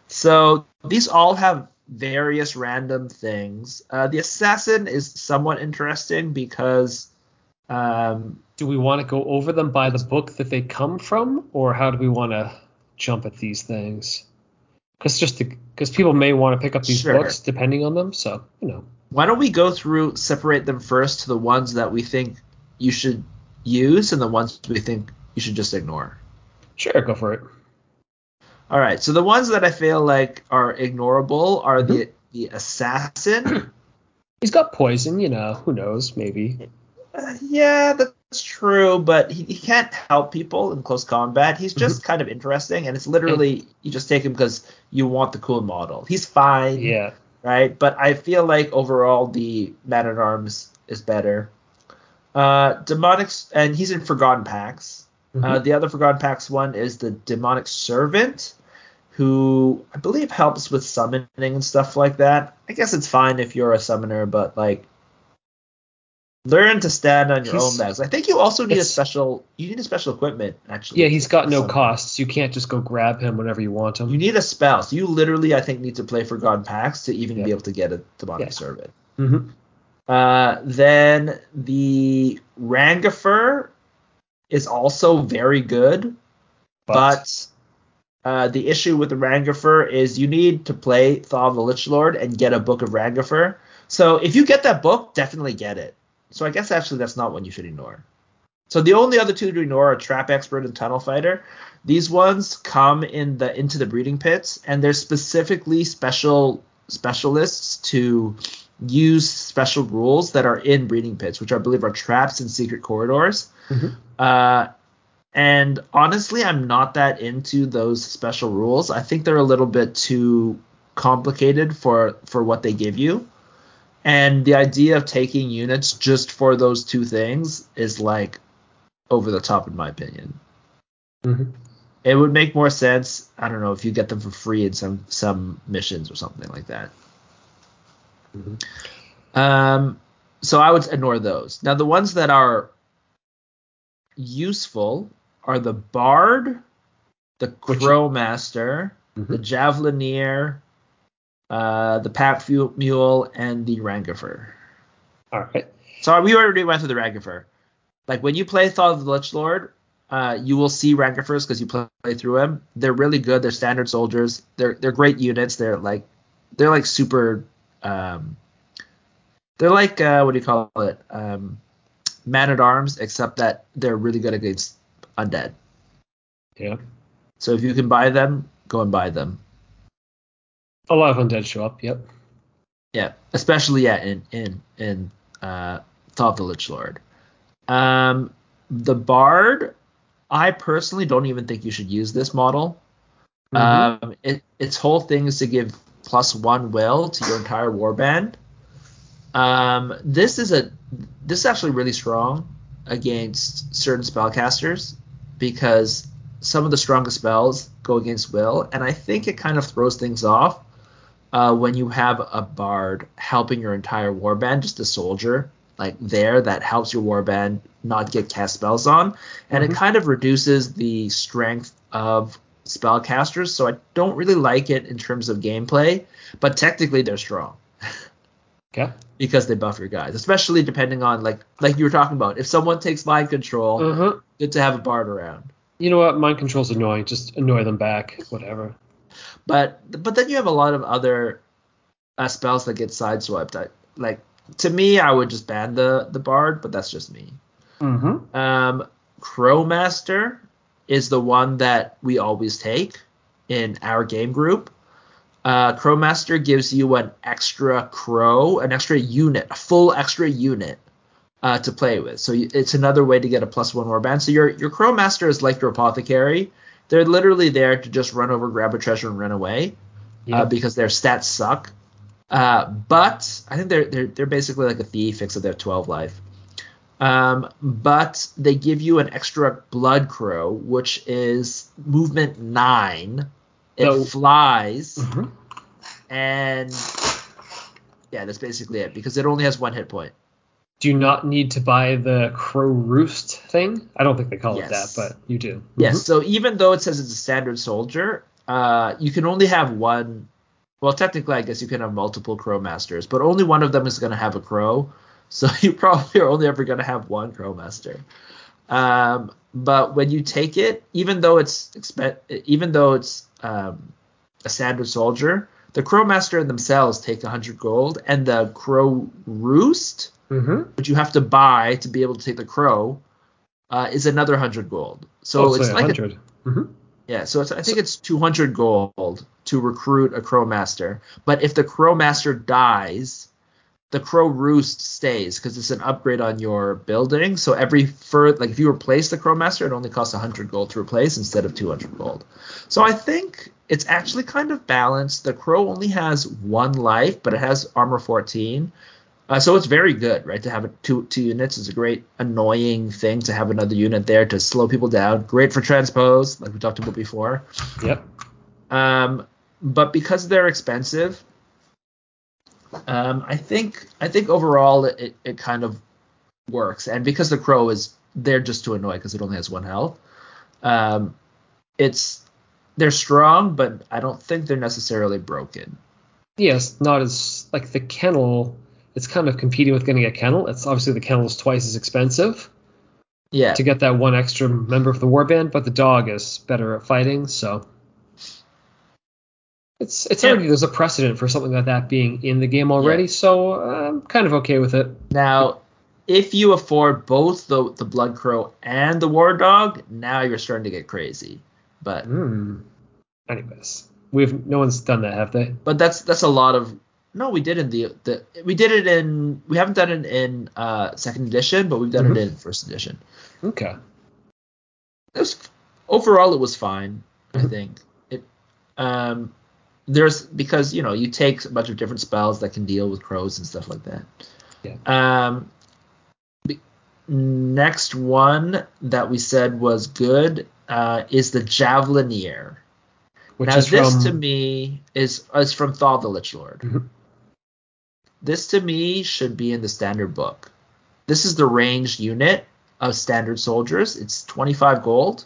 So these all have various random things. Uh, the assassin is somewhat interesting because um, do we want to go over them by the book that they come from, or how do we want to jump at these things? Because just because people may want to pick up these Sure. books depending on them, so you know. Why don't we go through separate them first to the ones that we think you should use and the ones we think you should just ignore. Sure, go for it. All right. So the ones that I feel like are ignorable are Mm-hmm. the the assassin. *clears throat* He's got poison, you know. Who knows? Maybe. Uh, yeah, that's true, but he, he can't help people in close combat. He's Mm-hmm. just kind of interesting, and it's literally you just take him because you want the cool model. He's fine, Yeah. Right? But I feel like overall the Man at Arms is better. Uh, demonic, and he's in Forgotten Pacts. Uh, Mhm. the other Forgotten Pacts one is the Demonic Servant, who I believe helps with summoning and stuff like that. I guess it's fine if you're a summoner, but like learn to stand on your He's- own legs. I think you also need a special you need a special equipment actually. Yeah, he's got no costs. You can't just go grab him whenever you want him. You need a spell. So you literally I think need to play Forgotten Pacts to even Yeah. be able to get a Demonic Yeah. Servant. hmm Uh, then the Rangifer is also very good. But uh, the issue with the Rangifer is you need to play Thaw of the Lich Lord and get a book of Rangifer. So if you get that book, definitely get it. So I guess actually that's not one you should ignore. So the only other two to ignore are Trap Expert and Tunnel Fighter. These ones come in the into the breeding pits, and they're specifically special specialists to use special rules that are in breeding pits, which I believe are traps and secret corridors. Mhm. Uh, and honestly, I'm not that into those special rules. I think they're a little bit too complicated for for what they give you. And the idea of taking units just for those two things is like over the top in my opinion. Mhm. It would make more sense, I don't know, if you get them for free in some some missions or something like that. Mhm. Um, so I would ignore those. Now the ones that are useful are the Bard, the Crowmaster, the Mhm. Javelineer, uh, the Pack Mule, and the Rangifer. All right. So we already went through the Rangifer. Like when you play Thaw of the Lich Lord, uh, you will see Rangifers because you play, play through them. They're really good. They're standard soldiers. They're they're great units. They're like they're like super. Um, they're like uh, what do you call it? Um, Man at Arms, except that they're really good against undead. Yeah. So if you can buy them, go and buy them. A lot of undead show up. Yep. Yeah, especially yeah in in in uh, the Lich Lord. Um, the Bard, I personally don't even think you should use this model. Mhm. Um, it, its whole thing is to give plus one will to your entire warband. Um, this is a this is actually really strong against certain spellcasters because some of the strongest spells go against will, and I think it kind of throws things off uh, when you have a bard helping your entire warband, just a soldier like there that helps your warband not get cast spells on, and Mhm. it kind of reduces the strength of spellcasters. So I don't really like it in terms of gameplay, but technically they're strong *laughs* Okay. because they buff your guys, especially depending on like like you were talking about. If someone takes mind control, Uh-huh. good to have a bard around. You know what? Mind control's annoying. Just annoy them back. Whatever. But but then you have a lot of other uh, spells that get sideswiped. I, like to me, I would just ban the the bard, but that's just me. Mm-hmm. Um, Crowmaster is the one that we always take in our game group. Uh, Crowmaster gives you an extra crow, an extra unit, a full extra unit uh, to play with. So it's another way to get a plus one warband. So your your Crowmaster is like your apothecary. They're literally there to just run over, grab a treasure, and run away Yeah. uh, because their stats suck. Uh, but I think they're they're they're basically like a thief, except they have 12 life. Um, but they give you an extra blood crow, which is movement nine. It flies, Mhm. and yeah, that's basically it because it only has one hit point. Do you not need to buy the crow roost thing? I don't think they call Yes. it that, but you do. Yes. So even though it says it's a standard soldier, uh, you can only have one. Well, technically, I guess you can have multiple crow masters, but only one of them is going to have a crow. *laughs* So you probably are only ever going to have one crow master. Um, but when you take it, even though it's expe- even though it's um, a standard soldier, the crow master themselves take 100 gold, and the crow roost, Mm-hmm. which you have to buy to be able to take the crow, uh, is another 100 gold. So oh, it's like a 100. mm-hmm. Yeah, so it's, I think it's 200 gold to recruit a crow master. But if the crow master dies, the crow roost stays because it's an upgrade on your building. So every fur like if you replace the crow master, it only costs 100 gold to replace instead of 200 gold. So I think it's actually kind of balanced. The crow only has one life, but it has armor 14. Uh, so it's very good, right? To have two two units is a great annoying thing to have another unit there to slow people down. Great for transpose, like we talked about before. Yep. Um, but because they're expensive, um, I think I think overall it, it kind of works. And because the crow is there just to annoy because it only has one health, um, it's they're strong, but I don't think they're necessarily broken. Yes, not as like the kennel. It's kind of competing with getting a kennel. It's obviously the kennel is twice as expensive Yeah, to get that one extra member of the warband, but the dog is better at fighting, so it's it's Yeah. already there's a precedent for something like that being in the game already, Yeah. so I'm kind of okay with it. Now, if you afford both the the blood crow and the war dog, now you're starting to get crazy. But Hmm. Anyways, we've no one's done that, have they? but that's that's a lot of no, we did in the the we did it in we haven't done it in uh second edition, but we've done Mhm. it in first edition. Okay. It was overall it was fine. I Mhm. think it um there's because you know you take a bunch of different spells that can deal with crows and stuff like that. Yeah. Um. the Next one that we said was good uh, is the Javelineer. Which now is this from to me is is from Thaw the Lich Lord. Mhm. This to me should be in the standard book. This is the ranged unit of standard soldiers. It's 25 gold,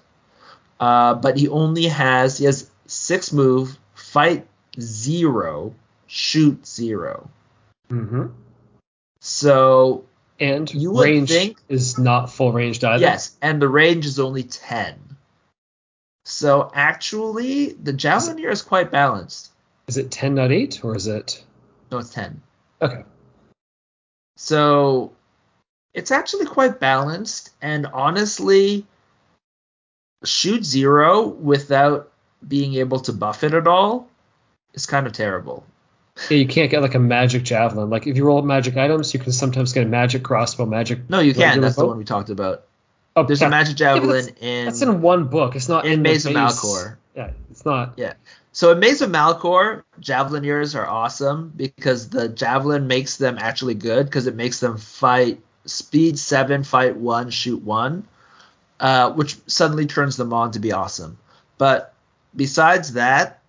uh, but he only has he has six move, fight zero, shoot zero. mm-hmm. So and You range think- is not full ranged either. yes, and the range is only 10. So actually, the Javelineer is quite balanced. Is it 10 not 8 or is it No, it's 10. Okay. So it's actually quite balanced, and honestly, shoot zero without being able to buff it at all is kind of terrible. Yeah, you can't get like a magic javelin. Like if you roll magic items, you can sometimes get a magic crossbow, magic. No, you can. That's the one we talked about. Oh, There's yeah. a magic Yeah, javelin that's, in. that's in one book. It's not in in, Maze the of. Malcor. Yeah, it's not. Yeah. So in Maze of Malcor, Javelineers are awesome because the javelin makes them actually good because it makes them fight speed seven, fight one, shoot one, uh, which suddenly turns them on to be awesome. But besides that,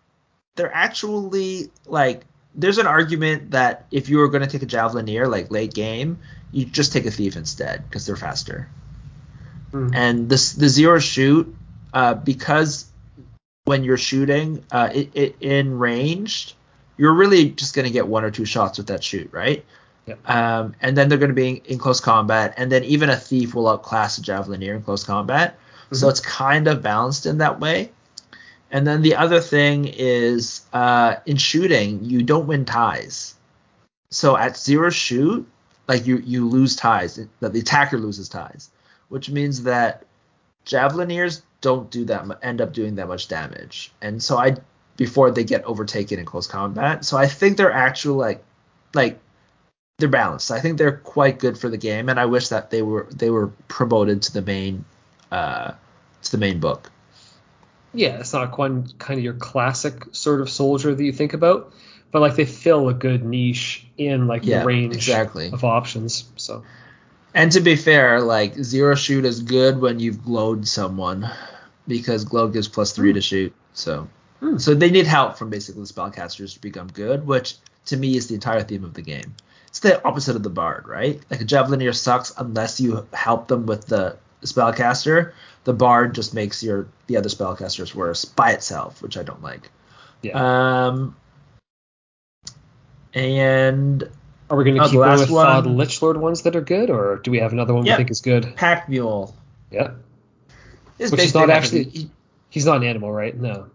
they're actually like there's an argument that if you were going to take a Javelineer like late game, you just take a thief instead because they're faster Mm. and this the zero shoot uh, because when you're shooting uh, it, it in ranged you're really just going to get one or two shots with that shoot right? Yep. um, and then they're going to be in, in close combat and then even a thief will outclass a javelineer in close combat. So Mhm. it's kind of balanced in that way. And then the other thing is uh, in shooting you don't win ties. So at zero shoot like you you lose ties. The, the attacker loses ties which means that javelineers don't do that end up doing that much damage and so i before they get overtaken in close combat so i think they're actual like like they're balanced i think they're quite good for the game and i wish that they were they were promoted to the main uh to the main book Yeah, it's not quite kind of your classic sort of soldier that you think about, but like they fill a good niche in like Yeah, the range exactly. of options. So and to be fair like zero shoot is good when you've glowed someone because glow gives plus three to shoot so Hmm. so they need help from basically the spellcasters to become good which to me is the entire theme of the game it's the opposite of the bard right like a javelineer sucks unless you help them with the spellcaster the bard just makes your the other spellcasters worse by itself which i don't like yeah. um and Are we going to oh, the keep going last with Thaw the one- Lich Lord ones that are good, or do we have another one Yep. we think is good? pack mule Yeah. His Which is not actually- he- He's not an animal, right? No.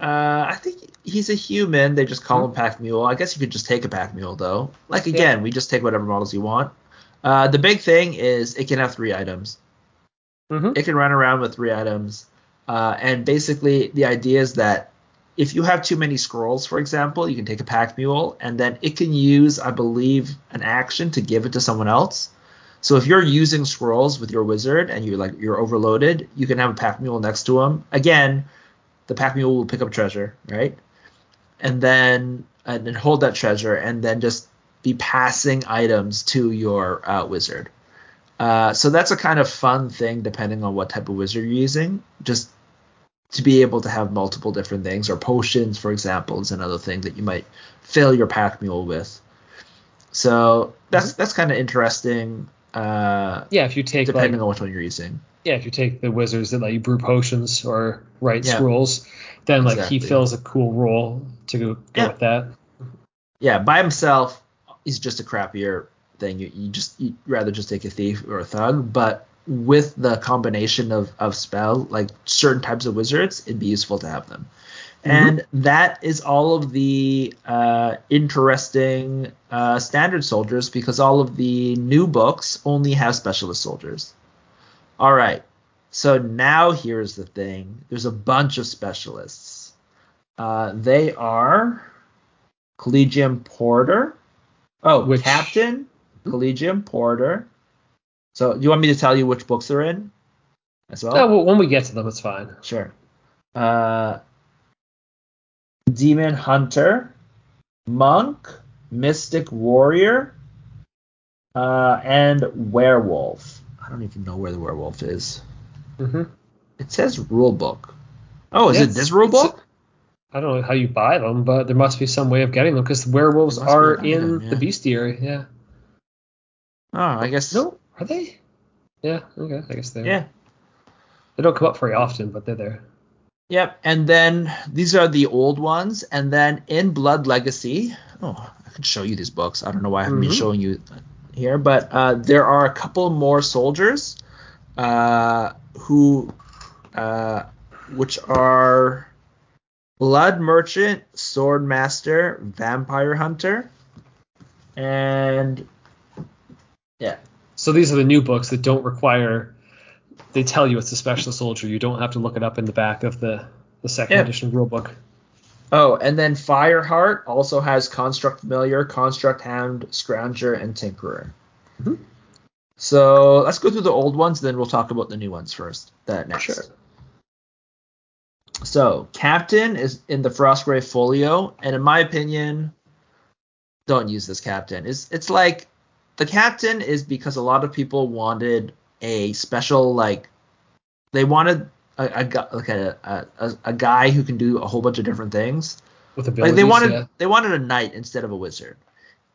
Uh, I think he's a human. They just call him pack mule. I guess you could just take a pack mule though. Like again, we just take whatever models you want. Uh, the big thing is it can have three items. Mm-hmm. It can run around with three items. Uh, and basically, the idea is that if you have too many scrolls, for example, you can take a pack mule, and then it can use, I believe, an action to give it to someone else. So if you're using scrolls with your wizard and you're like you're overloaded, you can have a pack mule next to him. Again, the pack mule will pick up treasure, right? And then and then hold that treasure, and then just be passing items to your uh, wizard. Uh, so that's a kind of fun thing depending on what type of wizard you're using. Just to be able to have multiple different things, or potions, for example, is another thing that you might fill your pack mule with. So that's mm-hmm. that's kind of interesting. Uh, yeah, if you take depending like, on which one you're using. Yeah, if you take the wizards that let you brew potions or write yeah. scrolls, then like exactly. he fills a cool role to go, go yeah. with that. Yeah, by himself, he's just a crappier thing. You, you just you'd rather just take a thief or a thug, but with the combination of of spell, like certain types of wizards, it'd be useful to have them. Mm-hmm. And that is all of the uh, interesting uh, standard soldiers because all of the new books only have specialist soldiers. All right. So now here's the thing there's a bunch of specialists. Uh, they are Collegium Porter. Oh, which... Captain, Collegium Porter. So do you want me to tell you which books they're in as well? well when we get to them, it's fine. Sure. Uh, Demon Hunter, Monk, Mystic Warrior, uh, and Werewolf. I don't even know where the werewolf is. Mm-hmm. It says rule book. Oh, is it this rule book? I don't know how you buy them, but there must be some way of getting them because werewolves are in them, yeah. the bestiary. Yeah. Oh, I guess. No, are they? Yeah. Okay. I guess they. Are. Yeah. They don't come up very often, but they're there. Yep, and then these are the old ones, and then in Blood Legacy, oh, I can show you these books. I don't know why I haven't mm-hmm. been showing you here, but uh, there are a couple more soldiers uh, who, uh, which are Blood Merchant, Sword Master, Vampire Hunter, and yeah. So these are the new books that don't require they tell you it's a special soldier. You don't have to look it up in the back of the the second yeah. edition rulebook. Oh, and then Fireheart also has Construct Familiar, Construct Hound, Scrounger, and Tinkerer. Mm-hmm. So let's go through the old ones, then we'll talk about the new ones first. That next. Sure. So Captain is in the Frostgrave Folio, and in my opinion, don't use this Captain. It's it's like the Captain is because a lot of people wanted a special like they wanted a, a like a, a, a guy who can do a whole bunch of different things. With abilities, like they wanted yeah. they wanted a knight instead of a wizard.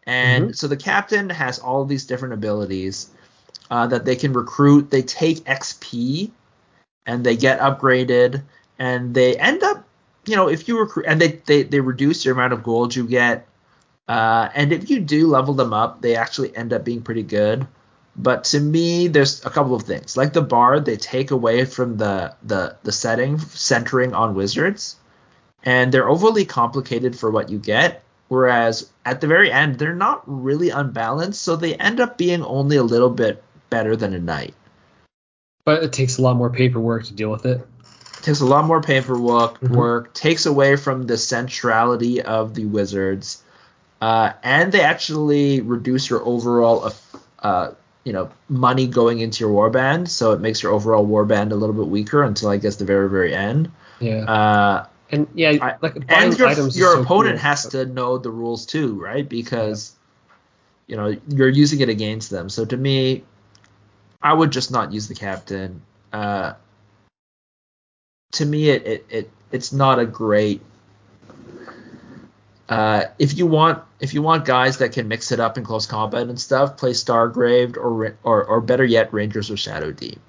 And mm-hmm. so the captain has all these different abilities uh, that they can recruit. They take XP and they get upgraded and they end up, you know, if you recruit and they, they, they reduce the amount of gold you get. Uh, and if you do level them up, they actually end up being pretty good. But to me, there's a couple of things. Like the bard, they take away from the the the setting centering on wizards, and they're overly complicated for what you get. Whereas at the very end, they're not really unbalanced, so they end up being only a little bit better than a knight. But it takes a lot more paperwork to deal with it. it takes a lot more paperwork. Mm-hmm. Work takes away from the centrality of the wizards, uh, and they actually reduce your overall uh, you know money going into your warband, so it makes your overall warband a little bit weaker until I guess the very very end. Yeah. Uh, and yeah, like and your, your opponent cool. has to know the rules too, right? Because yeah. you know you're using it against them. So to me, I would just not use the captain. Uh, to me, it, it, it it's not a great uh, if you want, if you want guys that can mix it up in close combat and stuff, play Stargraved or or or better yet, Rangers of Shadow Deep,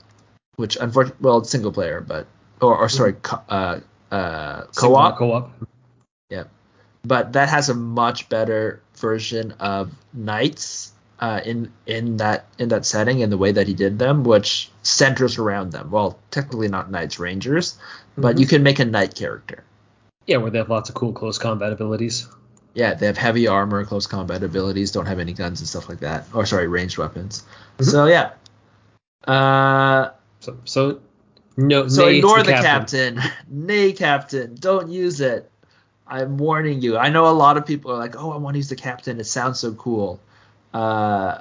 which unfortunately, well, it's single player, but or, or sorry, co- uh, uh, co-op. Co-op. Yeah, but that has a much better version of knights uh, in in that in that setting and the way that he did them, which centers around them. Well, technically not knights, rangers, but mm-hmm. you can make a knight character. Yeah, where they have lots of cool close combat abilities. Yeah, they have heavy armor, close combat abilities, don't have any guns and stuff like that. Or sorry, ranged weapons. Mm-hmm. So yeah. Uh, so so No, So ignore the captain. *laughs* Nay, captain. Don't use it. I'm warning you. I know a lot of people are like, oh, I want to use the captain. It sounds so cool. Uh,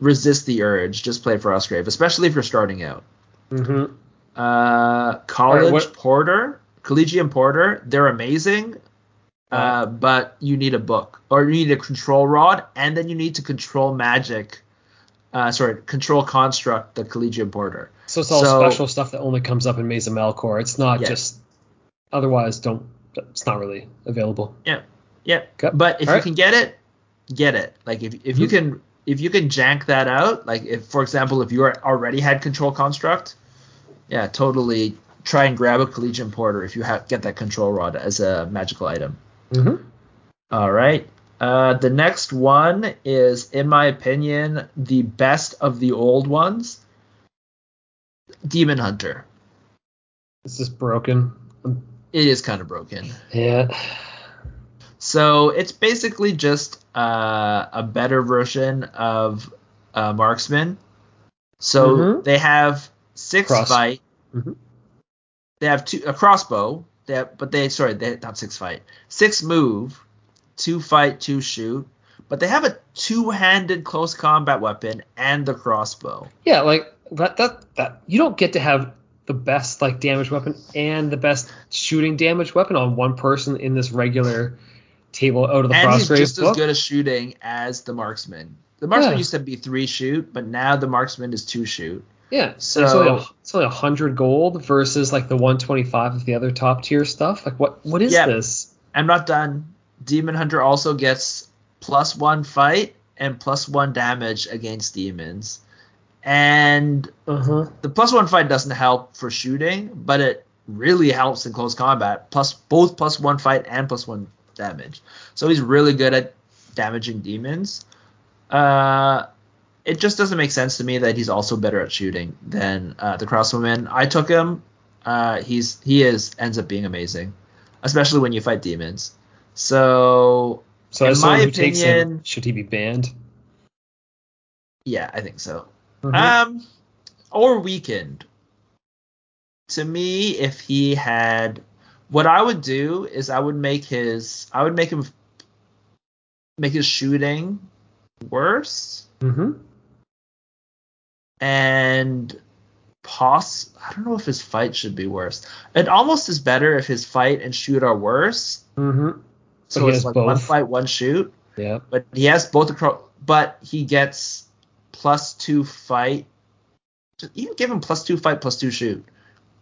resist the urge. Just play for Frostgrave, especially if you're starting out. Mm-hmm. Uh, college what- porter, collegiate porter, they're amazing. Uh, but you need a book, or you need a control rod, and then you need to control magic. Uh, sorry, control construct the collegiate porter. So it's all So- special stuff that only comes up in Maze of Malcor. It's not just. Otherwise, don't. It's not really available. Yeah, yeah. Okay. But if you Alright. can get it, get it. Like if if you Mhm. can if you can jank that out, like if for example if you are already had control construct, yeah, totally try and grab a collegiate porter if you have get that control rod as a magical item. Mm-hmm. All right. Uh, the next one is, in my opinion, the best of the old ones. Demon Hunter. This is broken. It is kind of broken. Yeah. So it's basically just uh, a better version of uh, Marksman. So Mhm. they have six Cross- fight. Mhm. They have two a crossbow. They have, but they sorry they not six fight six move, two fight two shoot. But they have a two-handed close combat weapon and the crossbow. Yeah, like that that that you don't get to have the best like damage weapon and the best shooting damage weapon on one person in this regular table out of the and he's just book. as good at shooting as the marksman. The marksman Yeah. used to be three shoot, but now the marksman is two shoot. Yeah, So- it's only, a, it's only 100 gold versus like the 125 of the other top tier stuff. Like what what is Yeah. this? I'm not done. Demon Hunter also gets plus one fight and plus one damage against demons. And Uh-huh. the plus one fight doesn't help for shooting, but it really helps in close combat. Plus both plus one fight and plus one damage. So he's really good at damaging demons. Uh it just doesn't make sense to me that he's also better at shooting than uh, the crossbowman. I took him. Uh, he's he is ends up being amazing, especially when you fight demons. So So In my takes him, opinion- should he be banned? yeah, I think so. Mhm. Um, or weakened. To me, if he had, what I would do is I would make his, I would make him, make his shooting worse, Mhm. And pos. I don't know if his fight should be worse. It almost is better if his fight and shoot are worse. Mhm. So it's like one fight, one shoot. Yeah. But he has both across. But he gets plus two fight. Even give him plus two fight, plus two shoot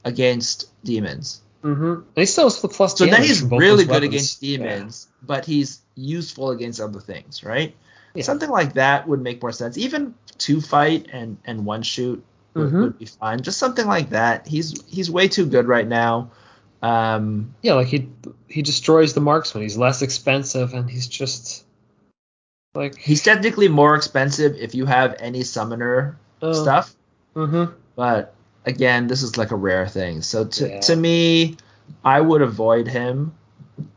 against demons. Mm-hmm. He still has the plus So then he's really good weapons. against demons, but he's useful against other things, right? Yeah. Something like that would make more sense. Even two fight and and one shoot would, Mhm. would be fine. Just something like that. He's he's way too good right now. Um, Yeah, like he he destroys the marksman. He's less expensive and he's just like he's technically more expensive if you have any summoner uh, stuff. Mhm. but again, this is like a rare thing. So to Yeah. to me, I would avoid him.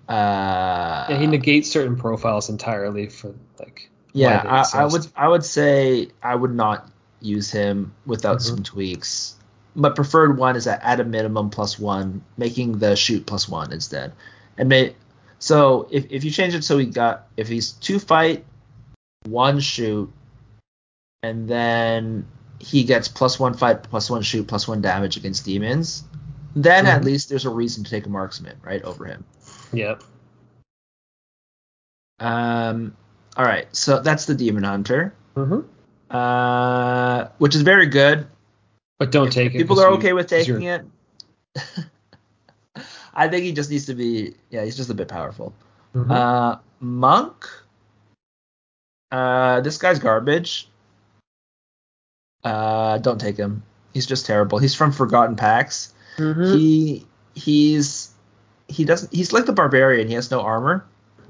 Uh, Yeah, he negates certain profiles entirely for like. Yeah, I, I would I would say I would not use him without Mhm. some tweaks. My preferred one is at, at a minimum plus one, making the shoot plus one instead. And may so if, if you change it so he got if he's two fight, one shoot, and then he gets plus one fight, plus one shoot, plus one damage against demons, then at Mhm. least there's a reason to take a marksman right over him. Yeah. Um, all right, so that's the demon hunter, Mhm. uh, which is very good. But don't If take it. people 'cause are you- okay with 'cause taking it. *laughs* I think he just needs to be, yeah, he's just a bit powerful. Mhm. Uh, monk. Uh, this guy's garbage. Uh, don't take him. He's just terrible. He's from Forgotten Pacts. Mhm. He he's he doesn't. He's like the barbarian. He has no armor.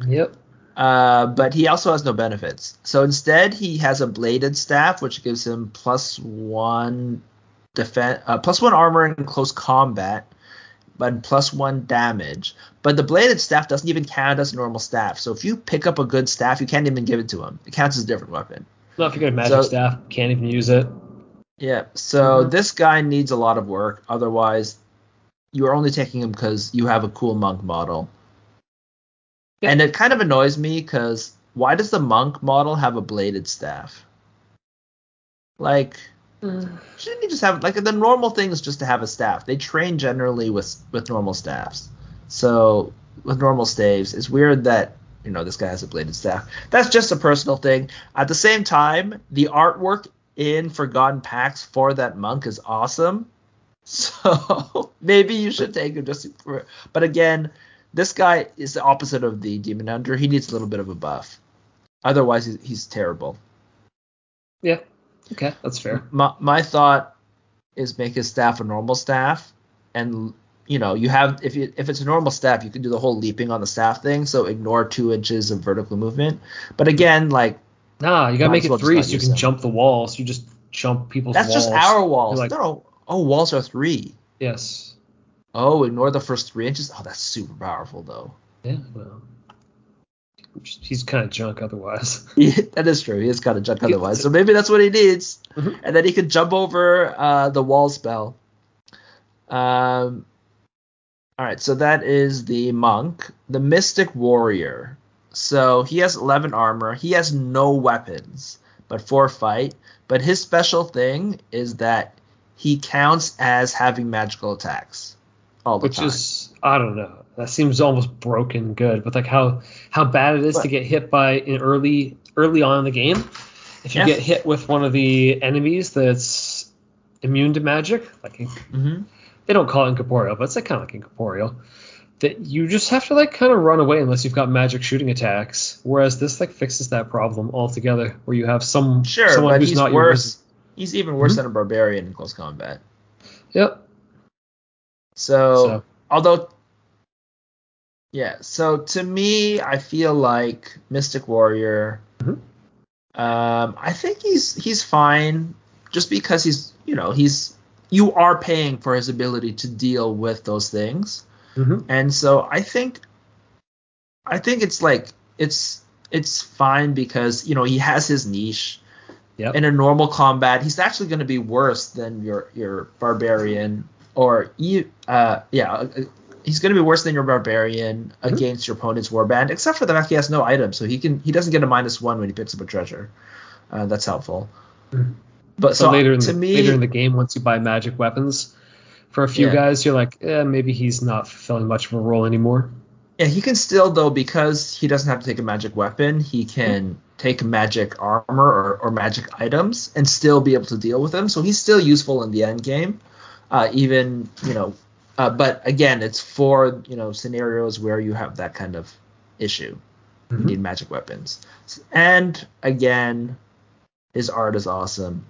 Yep. Uh, but he also has no benefits. So instead, he has a bladed staff, which gives him plus one defense, uh, plus one armor in close combat, but plus one damage. But the bladed staff doesn't even count as a normal staff. So if you pick up a good staff, you can't even give it to him. It counts as a different weapon. Not if you got a magic So- staff, can't even use it. Yeah. So Mhm. this guy needs a lot of work. Otherwise, you are only taking him because you have a cool monk model. Yeah. And it kind of annoys me because why does the monk model have a bladed staff? Like, shouldn't he just have like the normal thing is just to have a staff? They train generally with with normal staffs. So with normal staves, it's weird that you know this guy has a bladed staff. That's just a personal thing. At the same time, the artwork in Forgotten Pacts for that monk is awesome. *laughs* So maybe you should take him just for. But again, this guy is the opposite of the Demon Hunter. He needs a little bit of a buff. Otherwise, he's, he's terrible. Yeah. Okay, that's fair. My, my thought is make his staff a normal staff, and you know you have if you if it's a normal staff, you can do the whole leaping on the staff thing. So ignore two inches of vertical movement. But again, like Nah, you gotta make well it three so you can them. jump the walls. You just jump people's that's walls. just our walls. Like- no, no. Oh, walls are three. Yes. Oh, ignore the first three inches. Oh, that's super powerful though. Yeah. Well, he's kind of junk otherwise. *laughs* *laughs* Yeah, that is true. He is kind of junk otherwise. So maybe that's what he needs. Mhm. And then he can jump over uh, the wall spell. Um, all right, so that is the monk. The mystic warrior. So he has 11 armor. He has no weapons, but four fight. But his special thing is that he counts as having magical attacks all the which time. is I don't know. That seems almost broken good but like how how bad it is But- to get hit by in early early on in the game. If you Yeah. get hit with one of the enemies that's immune to magic, like hmm they don't call it incorporeal, but it's like kind of like incorporeal. That you just have to like kind of run away unless you've got magic shooting attacks. Whereas this like fixes that problem altogether, where you have some Sure, someone who's not your worse. He's even worse Mhm. than a barbarian in close combat. Yep. So, So although, yeah. So to me, I feel like Mystic Warrior. Mhm. Um, I think he's he's fine, just because he's you know he's you are paying for his ability to deal with those things, mhm. and so I think I think it's like it's it's fine because you know he has his niche Yep. in a normal combat, he's actually going to be worse than your your barbarian or. Uh, yeah, uh, he's going to be worse than your barbarian Mhm. against your opponent's warband, except for the fact he has no items, so he can he doesn't get a minus one when he picks up a treasure. Uh, that's helpful. Mhm. But So, so, later in to the me, later in the game, once you buy magic weapons, for a few Yeah. guys, you're like, eh, maybe he's not fulfilling much of a role anymore. yeah, he can still though because he doesn't have to take a magic weapon. He can take magic armor or, or magic items and still be able to deal with them. So he's still useful in the end game, uh, even you know. Uh, but again, it's for you know scenarios where you have that kind of issue. You Mhm. need magic weapons, and again, his art is awesome.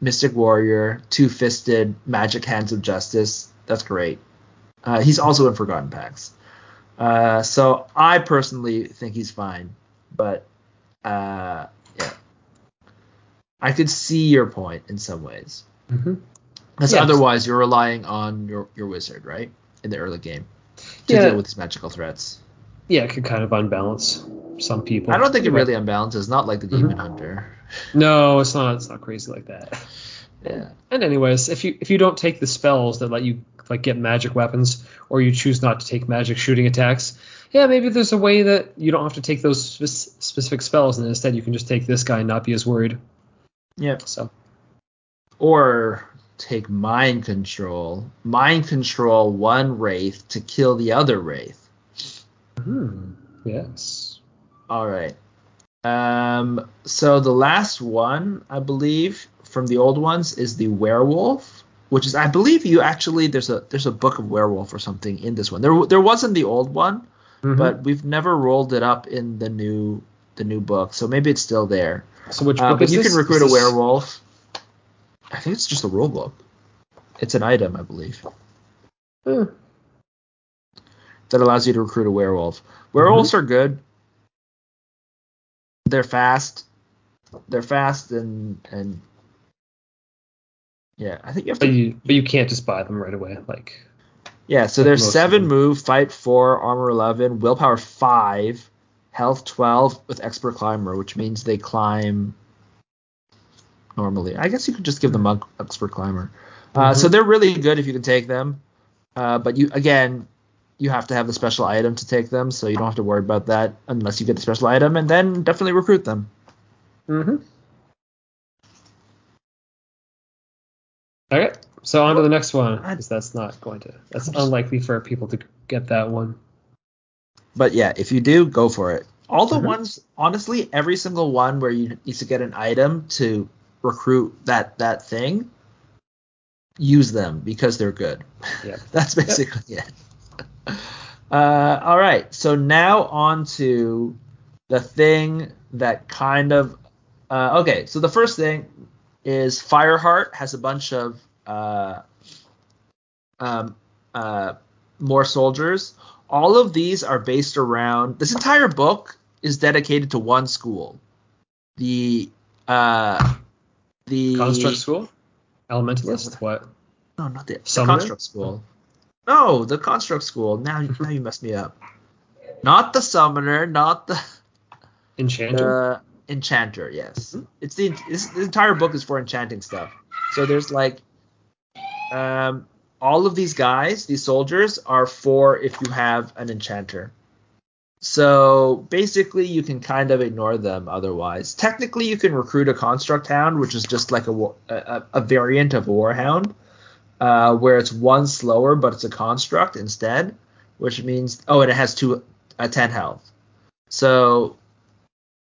Mystic Warrior, Two Fisted, Magic Hands of Justice. That's great. Uh, he's also in Forgotten Pacts. Uh, so I personally think he's fine, but uh, yeah, I could see your point in some ways. Mhm. Because Yes. otherwise, you're relying on your your wizard, right, in the early game to Yeah. deal with these magical threats. Yeah, it could kind of unbalance some people. I don't think it really unbalances. It's Not like the. Demon mm-hmm. Hunter. No, it's not. It's not crazy like that. Yeah. And anyways, if you if you don't take the spells that let you like get magic weapons, or you choose not to take magic shooting attacks, yeah, maybe there's a way that you don't have to take those spec- specific spells, and instead you can just take this guy and not be as worried. Yeah. So Or take mind control. Mind control one wraith to kill the other wraith. hmm, yes. All right. Um. So the last one, I believe, from the old ones is the werewolf, which is, I believe, you actually there's a there's a book of werewolf or something in this one. There there wasn't the old one, Mhm. but we've never rolled it up in the new the new book, so maybe it's still there. so which Uh, book but is you this? can recruit Is a werewolf. I think it's just a rule book. It's an item, I believe, Eh, that allows you to recruit a werewolf. Werewolves are good. They're fast. They're fast and and yeah, I think you have but to. you but you can't just buy them right away. Like Yeah, so like there's seven move, fight four, armor eleven, willpower five, health twelve with expert climber, which means they climb normally. I guess you could just give them monk expert climber. Uh, So they're really good if you can take them. Uh, but you again, you have to have the special item to take them, so you don't have to worry about that unless you get the special item, and then definitely recruit them. Mm-hmm. Okay, so on to the next one, because that's not going to. That's unlikely for people to get that one. But yeah, if you do, go for it. All the Mhm. ones, honestly, every single one where you need to get an item to recruit that that thing, use them because they're good. Yeah. *laughs* That's basically it. *laughs* Uh, all right, so now on to the thing that kind of. Uh, okay, so the first thing is Fireheart has a bunch of uh, um, uh, more soldiers. All of these are based around. This entire book is dedicated to one school. The uh, the Construct school, elementalist. What? No, not the, the construct school. No, the construct school. Now, now you messed me up. Not the summoner, not the Enchanter. the enchanter. Yes, it's the this, the entire book is for enchanting stuff. So there's like, um, all of these guys, these soldiers, are for if you have an enchanter. So basically, you can kind of ignore them otherwise. Technically, you can recruit a construct hound, which is just like a a, a variant of a warhound, uh, where it's one slower, but it's a construct instead, which means oh, and it has two uh, ten health. So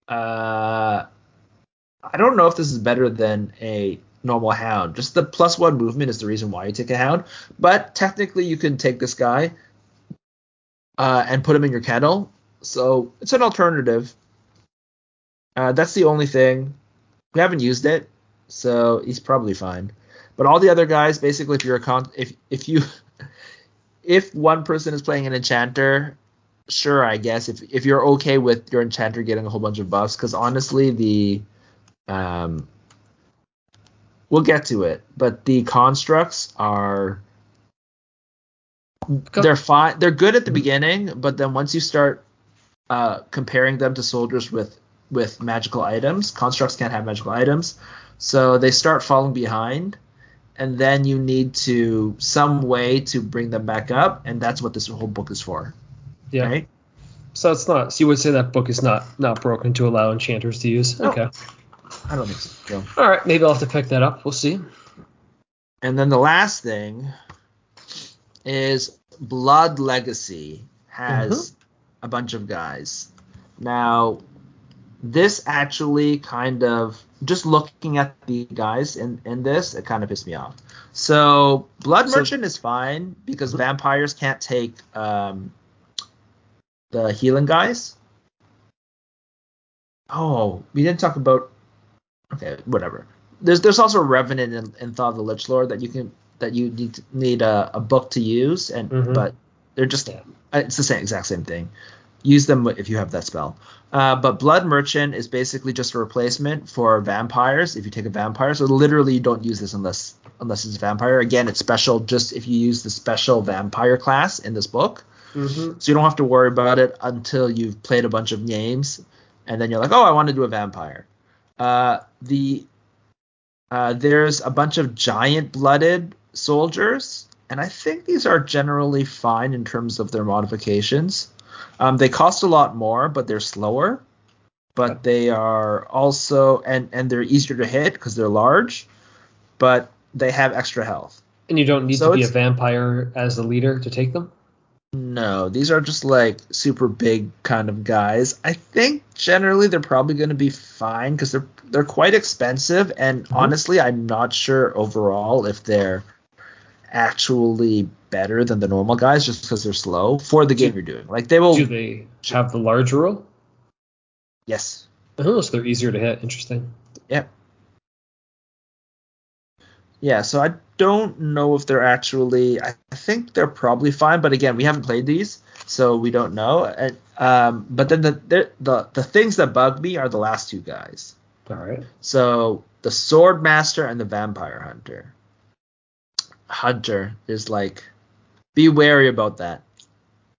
uh, I don't know if this is better than a normal hound. Just the plus one movement is the reason why you take a hound. But technically, you can take this guy uh, and put him in your kennel. So it's an alternative. Uh, that's the only thing. We haven't used it, so he's probably fine. But all the other guys, basically, if you're a con, if if you *laughs* if one person is playing an enchanter, sure, I guess if if you're okay with your enchanter getting a whole bunch of buffs, because honestly, the um, we'll get to it, but the constructs are they're fine. They're good at the beginning, but then once you start uh, comparing them to soldiers with with magical items, constructs can't have magical items, so they start falling behind, and then you need to some way to bring them back up, and that's what this whole book is for, yeah. right? So it's not. So you would say that book is not not broken to allow enchanters to use. No. Okay. I don't think so. Joe. All right. Maybe I'll have to pick that up. We'll see. And then the last thing is Blood Legacy has a bunch of guys. Now, this actually kind of just looking at the guys in, in this, it kind of pissed me off. So Blood So- Merchant is fine because vampires can't take um, the healing guys. Oh, we didn't talk about. Okay, whatever. There's there's also Revenant and, and Thaw the Lich Lord that you can that you need need a, a book to use, and Mhm. but they're just Yeah. it's the same exact same thing. Use them if you have that spell. Uh, but Blood Merchant is basically just a replacement for vampires. If you take a vampire, so literally you don't use this unless unless it's a vampire. Again, it's special just if you use the special vampire class in this book. Mm-hmm. So you don't have to worry about it until you've played a bunch of games, and then you're like, oh, I want to do a vampire. Uh, the uh, there's a bunch of giant blooded soldiers, and I think these are generally fine in terms of their modifications. Um, they cost a lot more, but they're slower. But they are also and and they're easier to hit because they're large, but they have extra health. And you don't need So to be a vampire as a leader to take them. No, these are just like super big kind of guys. I think generally they're probably going to be fine because they're they're quite expensive, and Mhm. honestly, I'm not sure overall if they're actually better than the normal guys just because they're slow for the game you're doing. Like they will, Do they have the large rule? yes, Oh, so they're easier to hit. Interesting. Yep. Yeah, so I don't know if they're actually. I think they're probably fine, but again, we haven't played these, so we don't know. And, um, but then the, the the the things that bug me are the last two guys. All right. So the sword master and the vampire hunter. Hunter is like, be wary about that.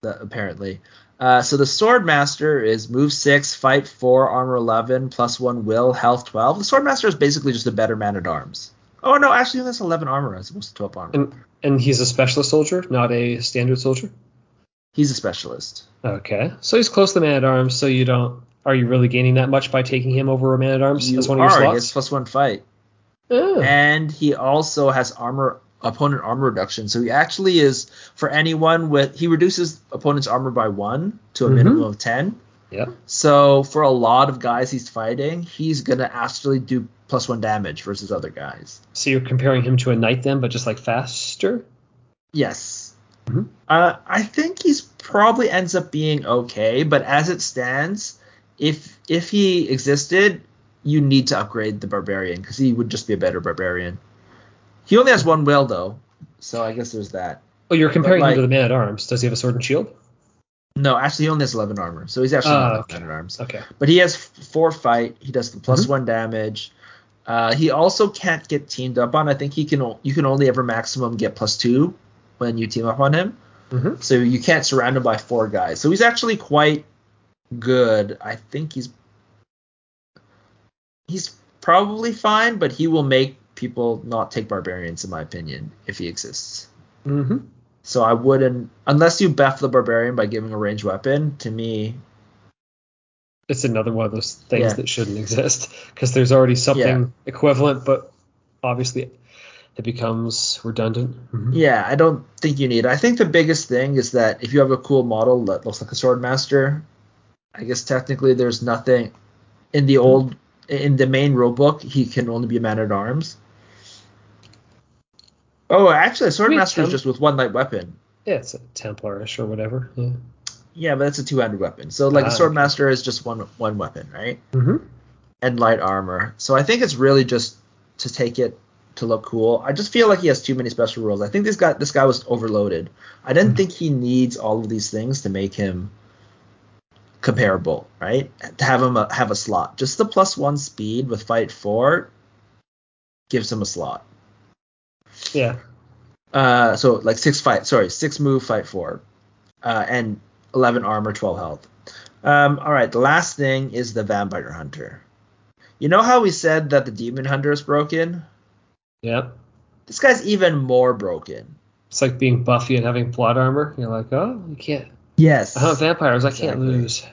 the- apparently, Uh, so the Swordmaster is move six, fight four, armor eleven, plus one will, health twelve. The Swordmaster is basically just a better man at arms. Oh no, actually that's eleven armor as opposed to twelve armor. And and he's a specialist soldier, not a standard soldier. He's a specialist. Okay, so he's close to the man at arms. So you don't. Are you really gaining that much by taking him over a man at arms You as one are. of your slots? gets plus one fight, Oh. and he also has armor opponent armor reduction. So he actually is for anyone with he reduces opponent's armor by one to a Mhm. minimum of ten. yeah. So for a lot of guys he's fighting, he's gonna actually do plus one damage versus other guys. So you're comparing him to a knight then, but just like faster. Yes. Mhm. Uh, I think he's probably ends up being okay, but as it stands, if if he existed, you need to upgrade the barbarian because he would just be a better barbarian. He only has one will though, so I guess there's that. Oh, you're comparing like- him to the man at arms. Does he have a sword and shield? No, actually, he only has 11 armor, so he's actually Ah, not okay. at arms. Okay. But he has four fight. He does the plus Mhm. one damage. Uh, he also can't get teamed up on. I think he can. You can only ever maximum get plus two when you team up on him. Mm-hmm. So you can't surround him by four guys. So he's actually quite good. I think he's he's probably fine, but he will make people not take barbarians, in my opinion, if he exists. Mm-hmm. So I wouldn't, unless you buff the barbarian by giving a ranged weapon. To me, It's another one of those things Yeah. that shouldn't exist because there's already something equivalent, but obviously it becomes redundant. Mhm. yeah, I don't think you need. it. I think the biggest thing is that if you have a cool model that looks like a swordmaster, I guess technically there's nothing in the old in the main rulebook. He can only be a man at arms. Oh, actually, a swordmaster is just with one light weapon. Yeah, it's a Templarish or whatever. Yeah. Yeah, but that's a two-handed weapon. So like Ah, a okay. swordmaster is just one one weapon, right? Mm-hmm. and light armor. So I think it's really just to take it to look cool. I just feel like he has too many special rules. I think this guy this guy was overloaded. I didn't think he needs all of these things to make him comparable, right? To have him a, have a slot. Just the plus one speed with fight four gives him a slot. Yeah. Uh, so like six fight, sorry, six move, fight four, uh, and eleven armor, twelve health. Um, all right, the last thing is the vampire hunter. You know how we said that the demon hunter is broken? Yep. This guy's even more broken. It's like being Buffy and having plot armor. You're like, oh, you can't. Yes. Uh, vampires, I can't lose.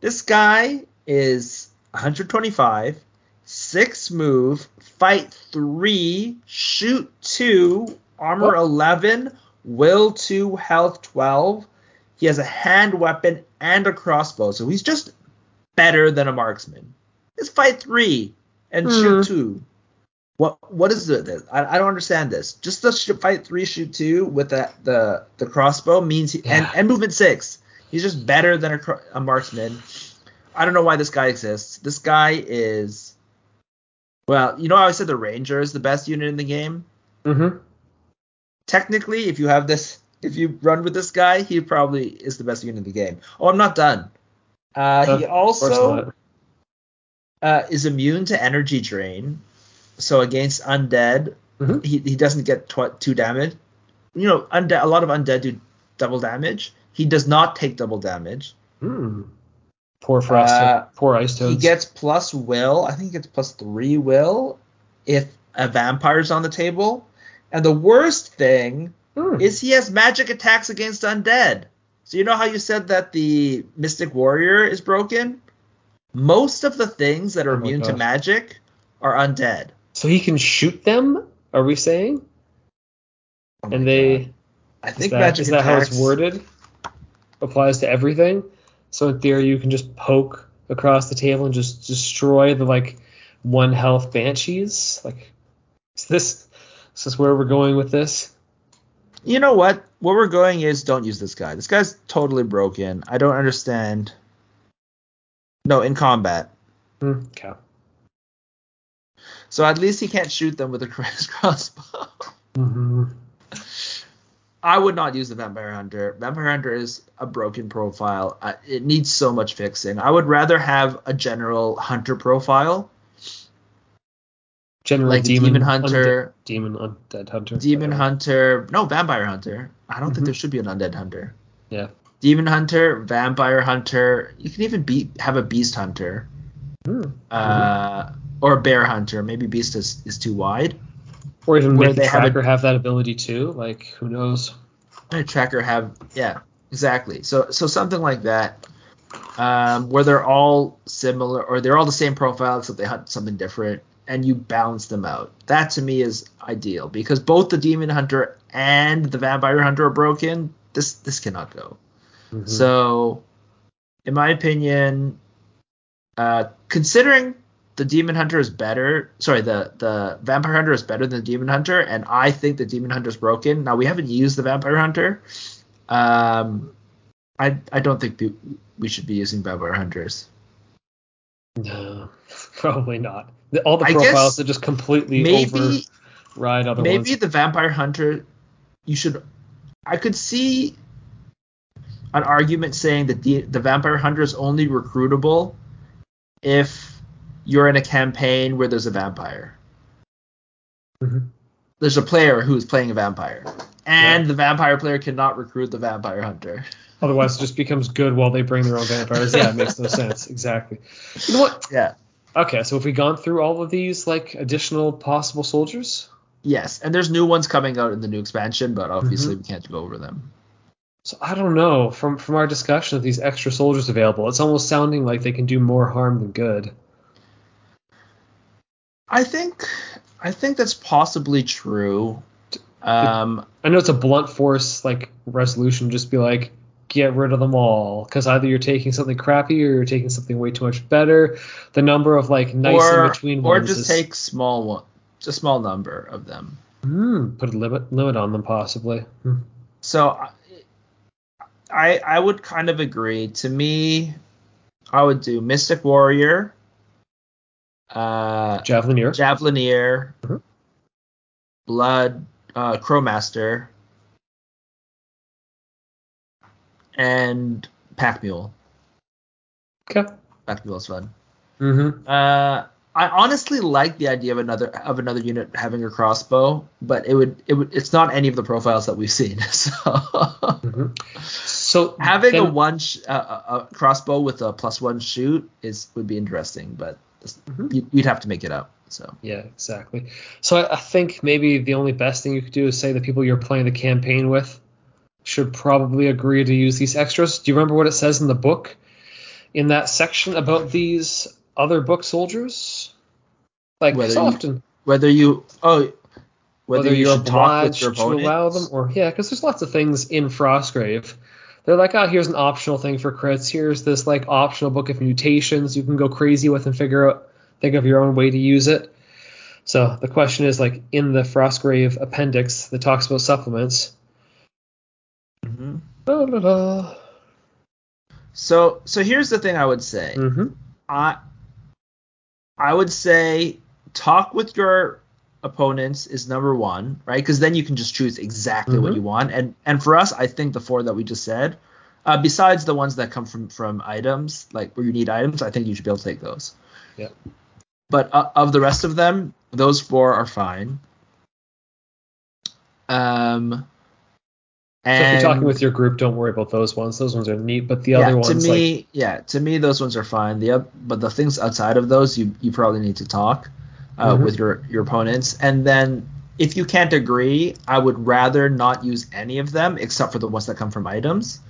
This guy is 125, six move, fight three, shoot two, armor Oh. 11, will two, health 12. He has a hand weapon and a crossbow, so he's just better than a marksman. It's fight three and Hmm. shoot two. What what is? This? I, I don't understand this. Just the sh- fight three, shoot two with the the, the crossbow means he, and Yeah. and movement six. He's just better than a, a marksman. I don't know why this guy exists. This guy is, well, you know how I said the ranger is the best unit in the game. Mm-hmm. Technically, if you have this, if you run with this guy, he probably is the best unit in the game. Oh, I'm not done. Uh, he also uh, is immune to energy drain, so against undead, Mhm. he, he doesn't get tw- two damage. You know, undead. A lot of undead do double damage. He does not take double damage. Hmm. Poor frost. Uh, poor ice toads. He gets plus will. I think he gets plus three will if a vampire's on the table. And the worst thing Hmm. is he has magic attacks against undead. So you know how you said that the Mystic Warrior is broken? Most of the things that are Oh immune to magic are undead. So he can shoot them. Are we saying? Oh and they God. I think that, magic is that how it's worded? Applies to everything. So in theory, you can just poke across the table and just destroy the like one health banshees. Like, is this is this where we're going with this? You know what? Where we're going is don't use this guy. This guy's totally broken. I don't understand. No, in combat. Hmm, Okay. So at least he can't shoot them with a *laughs* cross- crossbow. hmm I would not use the Vampire Hunter. Vampire Hunter is a broken profile. Uh, it needs so much fixing. I would rather have a general hunter profile, General like demon, demon hunter, undead, demon undead hunter, demon hunter. No, vampire hunter. I don't Mhm. think there should be an undead hunter. Yeah. demon hunter, vampire hunter. You can even be have a beast hunter, Mm. uh, or a bear hunter. Maybe beast is, is too wide. Or even Where make the they have a- tracker have, that ability too. Like who knows? a tracker have yeah exactly so so something like that um, where they're all similar or they're all the same profile except they hunt something different and you balance them out that to me is ideal because both the demon hunter and the vampire hunter are broken this this cannot go Mhm. so in my opinion uh, considering the demon hunter is better sorry the the vampire hunter is better than the demon hunter and i think the demon hunter is broken now we haven't used the vampire hunter um i i don't think we, should be using vampire hunters no, *laughs* probably not. All the profiles that just completely maybe override other maybe ones. the vampire hunter you should i could see an argument saying that the, the vampire hunter is only recruitable if you're in a campaign where there's a vampire Mhm. there's a player who's playing a vampire and the vampire player cannot recruit the vampire hunter Otherwise, it just *laughs* becomes good while they bring their own vampires. Yeah, it makes no *laughs* sense. Exactly. You know what? yeah Okay, so have we gone through all of these like additional possible soldiers? yes and there's new ones coming out in the new expansion but obviously we can't go over them So I don't know. From from our discussion of these extra soldiers available, it's almost sounding like they can do more harm than good. I think i think that's possibly true um I know it's a blunt force like resolution, just be like, get rid of them all, because either you're taking something crappy or you're taking something way too much better. The number of like nice or, in between or ones or just is, take small one just a small number of them Hmm, put a limit limit on them possibly. Hmm. so i i would kind of agree to me i would do mystic warrior uh Javelineer. javelineer Mhm. blood uh crowmaster and pack mule okay. pack mule is fun Mm-hmm. Uh, I honestly like the idea of another of another unit having a crossbow, but it would it would it's not any of the profiles that we've seen. *laughs* So hmm So having a one sh- uh, a crossbow with a plus one shoot is would be interesting, but Mhm. you, you'd have to make it up. So Yeah, exactly. So I, I think maybe the only best thing you could do is say the people you're playing the campaign with should probably agree to use these extras. Do you remember what it says in the book in that section about these other book soldiers? Like Whether you- often, whether you oh whether, whether, you you're should talk with obliged your to allow them, or yeah, because there's lots of things in Frostgrave. They're like, oh, here's an optional thing for crits. Here's this like optional book of mutations you can go crazy with and figure out, think of your own way to use it. So the question is like in the Frostgrave appendix that talks about supplements. Mhm. La, la, la. So so here's the thing I would say. Mhm. I I would say talk with your opponents is number one, right? Because then you can just choose exactly what Mhm. you want. And and for us, I think the four that we just said, uh, besides the ones that come from from items, like where you need items, I think you should be able to take those. Yeah. But uh, of the rest of them, those four are fine. Um. So if you're talking with your group, don't worry about those ones. Those ones are neat, but the yeah, other to me, like, yeah, to me those ones are fine. The but the things outside of those, you you probably need to talk uh, Mhm. with your your opponents, and then if you can't agree, I would rather not use any of them except for the ones that come from items,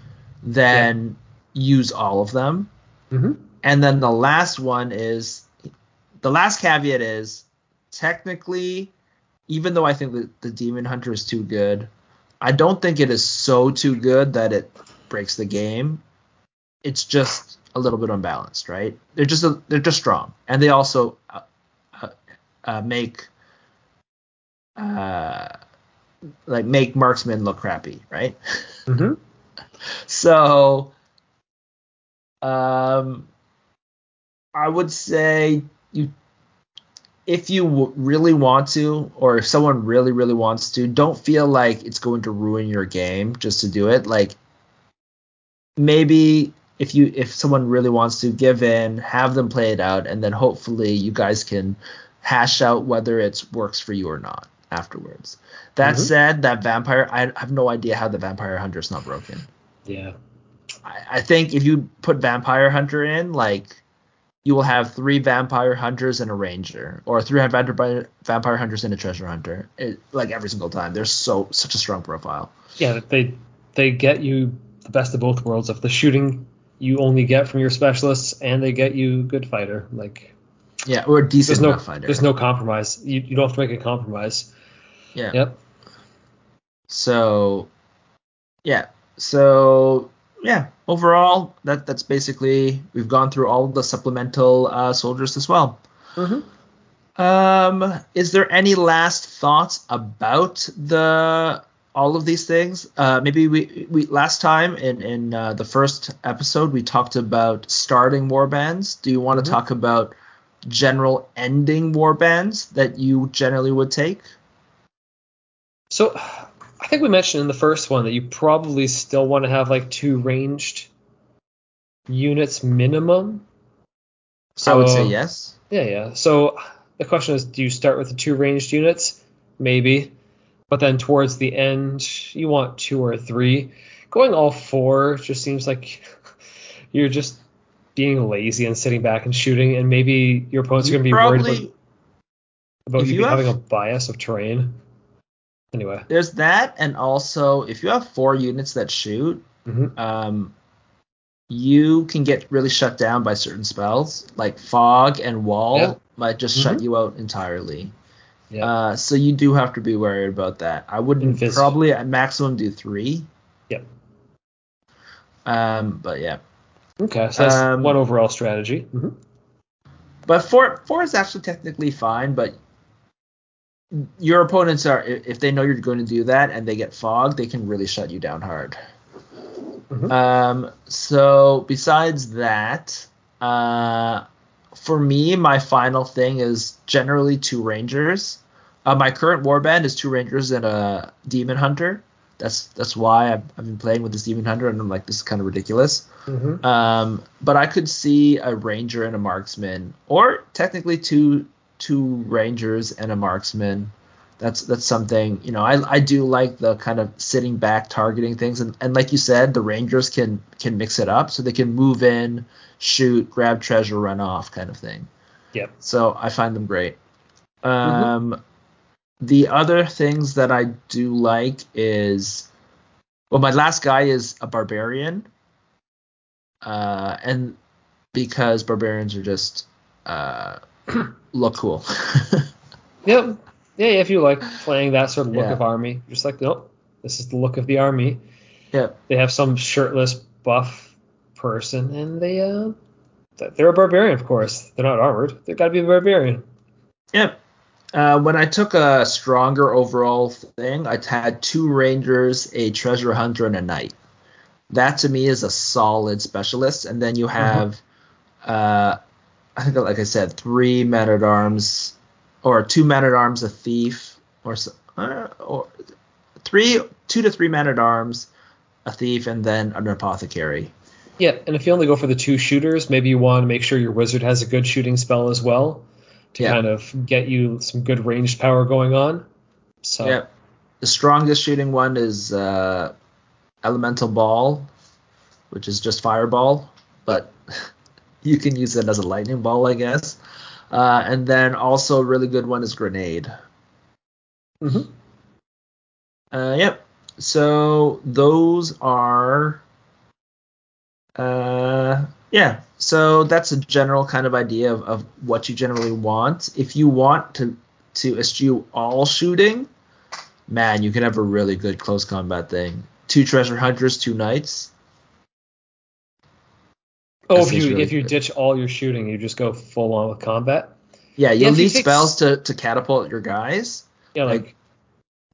than use all of them. Mhm. And then the last one is the last caveat is technically, even though I think that the Demon Hunter is too good, I don't think it is so too good that it breaks the game. It's just a little bit unbalanced, right? They're just a, they're just strong, and they also uh, uh, make uh, like make marksmen look crappy, right? Mhm. *laughs* So, um, I would say you, if you w- really want to, or if someone really, really wants to, don't feel like it's going to ruin your game just to do it. Like, maybe if you, if someone really wants to, give in, have them play it out, and then hopefully you guys can hash out whether it works for you or not afterwards. That Mhm. said, that vampire, I have no idea how the vampire hunter is not broken. yeah. I, I think if you put Vampire Hunter in, like you will have three Vampire Hunters and a Ranger, or three Vampire Vampire Hunters and a Treasure Hunter, it, like every single time. They're so such a strong profile. Yeah, they they get you the best of both worlds. Of the shooting you only get from your specialists, and they get you good fighter. Like Yeah, or a decent there's no fighter. there's no compromise. You you don't have to make a compromise. yeah. Yep. So, yeah. So, yeah. Overall, that that's basically we've gone through all the supplemental uh, soldiers as well. Mm-hmm. Um, is there any last thoughts about the all of these things? Uh, maybe we we last time in in uh, the first episode we talked about starting war bands. Do you want to Mhm. talk about general ending war bands that you generally would take? So I think we mentioned in the first one that you probably still want to have like two ranged units minimum. So I would say yes. Yeah, yeah. So the question is, do you start with the two ranged units? Maybe. But then towards the end, you want two or three. Going all four just seems like *laughs* you're just being lazy and sitting back and shooting, and maybe your opponents are going to be worried about, about you, you have- having a bias of terrain. Anyway. there's that, and also if you have four units that shoot, hmm um, you can get really shut down by certain spells, like fog and wall Yeah. might just shut Mhm. you out entirely. Yeah. Uh, so you do have to be worried about that. I wouldn't Invis- probably at maximum do three. Yep. Um, but yeah, Okay, so that's um, one overall strategy. hmm but four four is actually technically fine, but your opponents are if they know you're going to do that and they get fog, they can really shut you down hard. Mhm. Um, so besides that, uh, for me, my final thing is generally two rangers. Uh, my current warband is two rangers and a demon hunter. That's that's why I've, I've been playing with this demon hunter, and I'm like, this is kind of ridiculous. hmm Um, but I could see a ranger and a marksman, or technically two two rangers and a marksman. That's that's something you know. I I do like the kind of sitting back targeting things, and, and like you said, the rangers can can mix it up, so they can move in, shoot, grab treasure, run off, kind of thing. Yep. So I find them great. Um, the other things that I do like is, well, my last guy is a barbarian uh, and because barbarians are just uh, *clears throat* look cool. *laughs* Yep. Yeah, if you like playing that sort of look Yeah. of army, just like, nope, this is the look of the army. yeah, They have some shirtless buff person, and they uh, they're a barbarian, of course. They're not armored. They've got to be a barbarian. yeah. Uh, when I took a stronger overall thing, I had two rangers, a treasure hunter, and a knight. That to me is a solid specialist, and then you have, uh, I think, like I said, three men at arms, or two men at arms, a thief, or uh, or three, two to three men at arms, a thief, and then an apothecary. Yeah, and if you only go for the two shooters, maybe you want to make sure your wizard has a good shooting spell as well to Yeah. kind of get you some good ranged power going on. So Yep. The strongest shooting one is uh, Elemental Ball, which is just Fireball, but *laughs* you can use it as a lightning ball, I guess. Uh, and then also a really good one is Grenade. Mhm. Uh, yep. So those are. Uh, yeah. So that's a general kind of idea of, of what you generally want. If you want to to eschew all shooting, man, you can have a really good close combat thing. Two treasure hunters, two knights. Oh, if you really if you good. ditch all your shooting, you just go full on with combat. Yeah, Yeah, you'll you need take spells to, to catapult your guys. Yeah, like, Like,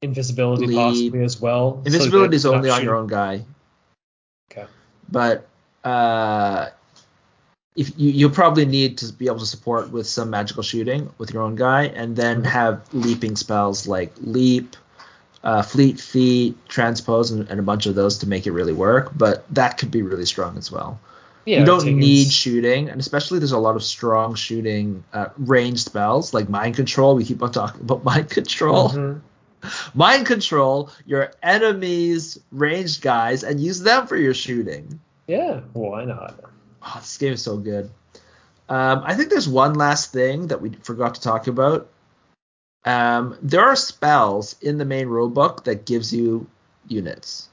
invisibility possibly as well. so Invisibility is only on your own guy. Okay. But uh, if you you'll probably need to be able to support with some magical shooting with your own guy, and then Mhm. have leaping spells like leap, uh, fleet feet, transpose, and, and a bunch of those to make it really work. But that could be really strong as well. Yeah, you don't need shooting, and especially there's a lot of strong shooting uh, range spells like mind control. We keep on talking about *laughs* mind control. Mhm. *laughs* Mind control your enemies' ranged guys and use them for your shooting. Yeah, why not? Oh, this game is so good. Um, I think there's one last thing that we forgot to talk about. Um, there are spells in the main rulebook that gives you units,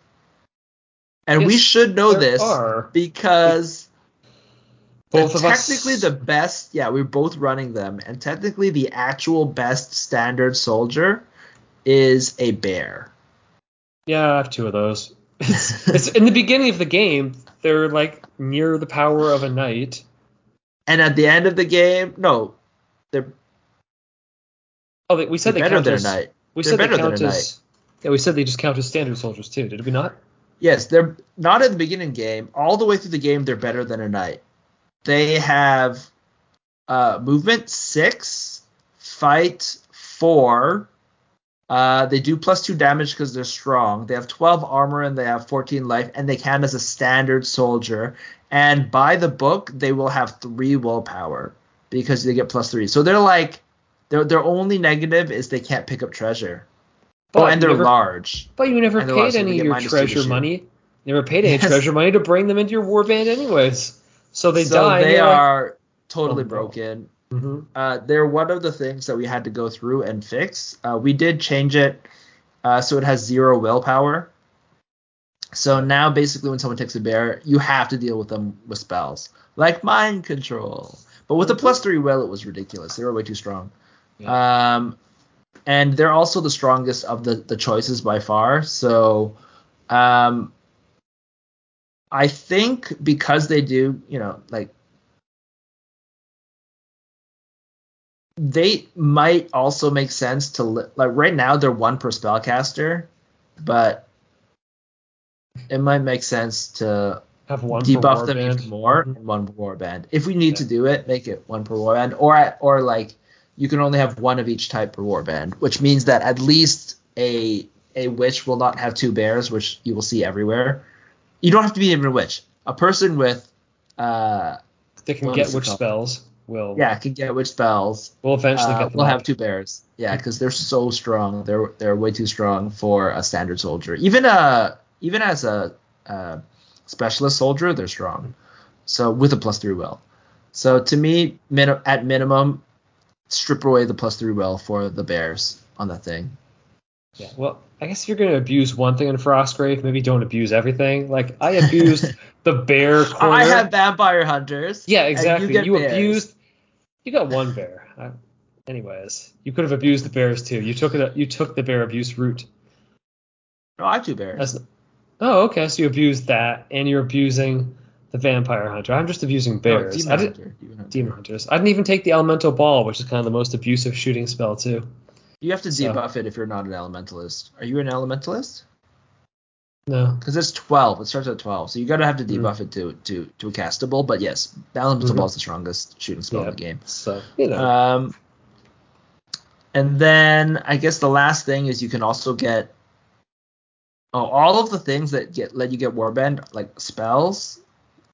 and we should know this are. because Both of us- technically the best. Yeah, we're both running them, and technically the actual best standard soldier is a bear. Yeah, I have two of those. *laughs* It's, it's in the beginning of the game. They're like near the power of a knight. And at the end of the game, no, they're, Oh, we said they're they better count than a as. knight. We They're said they count as. Yeah, we said they just count as standard soldiers too. Did we not? Yes, they're not in the beginning game. All the way through the game, they're better than a knight. They have uh, movement six, fight four. Uh, they do plus two damage because they're strong. They have 12 armor and they have 14 life, and they count as a standard soldier. And by the book, they will have three willpower because they get plus three. So they're like, their their only negative is they can't pick up treasure. Oh, and they're never- large. But you never paid any of your treasure money. Never paid any Yes. treasure money to bring them into your warband, anyways. So they so die. they you're like- totally Oh, broken. Mhm. Uh, they're one of the things that we had to go through and fix. Uh, we did change it uh, so it has zero willpower. So now basically when someone takes a bear, you have to deal with them with spells like mind control. But with the plus three will, it was ridiculous. They were way too strong. Um, and they're also the strongest of the the choices by far. So, um, I think because they do, you know, like they might also make sense to li- like right now they're one per spellcaster, but it might make sense to Have one debuff them warband. even more and one per warband. If we need to do it, make it one per warband, or or like you can only have one of each type per warband, which means that at least a a witch will not have two bears, which you will see everywhere. You don't have to be even a witch. A person with uh They can get which spells will yeah can get witch spells. We'll eventually Uh, get we'll have two bears. Yeah, because they're so strong. They're they're way too strong for a standard soldier. Even uh even as a uh, specialist soldier, they're strong. So with a plus three will. So to me, min- at minimum, strip away the plus three will for the bears on that thing. Yeah, well, I guess if you're going to abuse one thing in Frostgrave, maybe don't abuse everything. Like I abused *laughs* the bear corner. I have vampire hunters. yeah, exactly. get You, abused. You got one bear. I, anyways, you could have abused the bears too. You took it. You took the bear abuse route. No, I do bears. That's, oh, okay. So you abused that, and you're abusing the vampire hunter. I'm just abusing No, bears. demon I hunter. Demon hunter. demon hunters. I didn't even take the elemental ball, which is kind of the most abusive shooting spell too. You have to So- debuff it if you're not an elementalist. Are you an elementalist? No. Because it's 12. It starts at 12. So you gotta have to Mm-hmm. debuff it to to to a castable. But yes, elemental Mhm. ball is the strongest shooting spell Yeah. in the game. So you know. Um, and then I guess the last thing is you can also get oh all of the things that get let you get warband like spells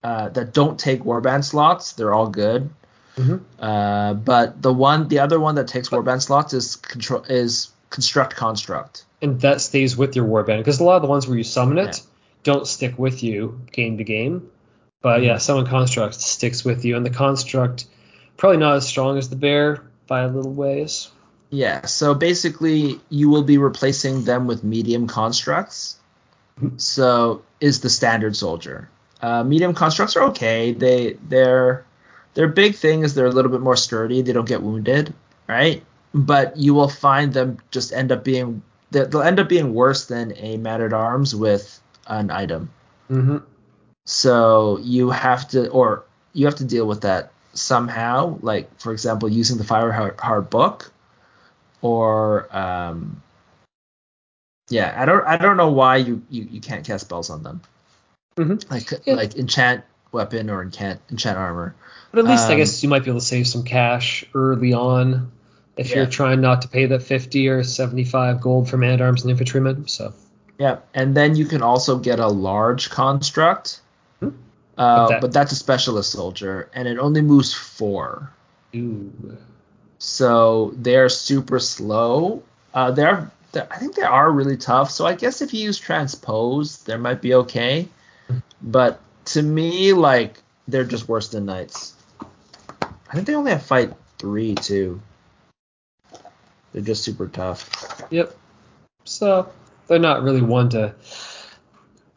uh, that don't take warband slots. They're all good. Mhm. Uh, but the one the other one that takes warband slots is control is construct construct. And that stays with your warband because a lot of the ones where you summon it don't stick with you game to game but yeah Mhm. summon construct sticks with you and the construct probably not as strong as the bear by a little ways Yeah, so basically you will be replacing them with medium constructs. So is the standard soldier. Uh, medium constructs are okay. They they're their big thing is they're a little bit more sturdy. They don't get wounded, right? But you will find them just end up being they'll end up being worse than a man at arms with an item. mm-hmm. So you have to, or you have to deal with that somehow. Like for example, using the fire hard, hard book, or um, yeah, I don't, I don't know why you you, you can't cast spells on them. Mhm. Like Yeah. like enchant weapon or enchant enchant armor. but at least i Um, guess you might be able to save some cash early on if Yeah. you're trying not to pay that 50 or 75 gold for man at arms and infantrymen so Yeah, and then you can also get a large construct. Hmm. Uh, But that- but that's a specialist soldier, and it only moves four. Ooh. so they're super slow. Uh, they're, they're I think they are really tough. So I guess if you use transpose, there might be okay. But to me, like they're just worse than knights. I think they only have fight three too. They're just super tough. Yep. So they're not really one to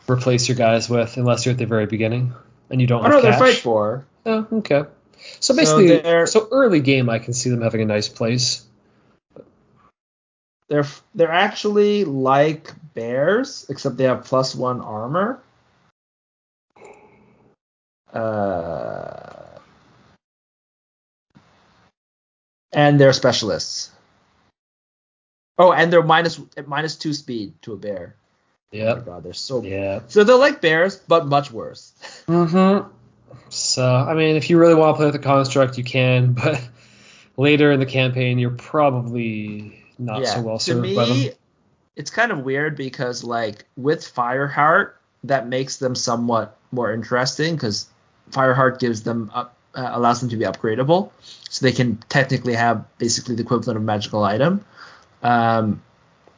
replace your guys with unless you're at the very beginning and you don't Oh no, they're cash. fight for. Oh, okay. So So basically, they're- so early game, I can see them having a nice place. They're they're actually like bears, except they have plus one armor. Uh, and they're specialists. Oh, and they're minus minus two speed to a bear. Yeah. Oh god, they're so Yeah. so they're like bears, but much worse. *laughs* Mm-hmm. So, I mean, if you really want to play with the construct, you can, *laughs* but later in the campaign, you're probably not so well served me, by them. it's kind of weird because like with Fireheart, that makes them somewhat more interesting because Fireheart gives them up, uh, allows them to be upgradable, so they can technically have basically the equivalent of magical item. Um,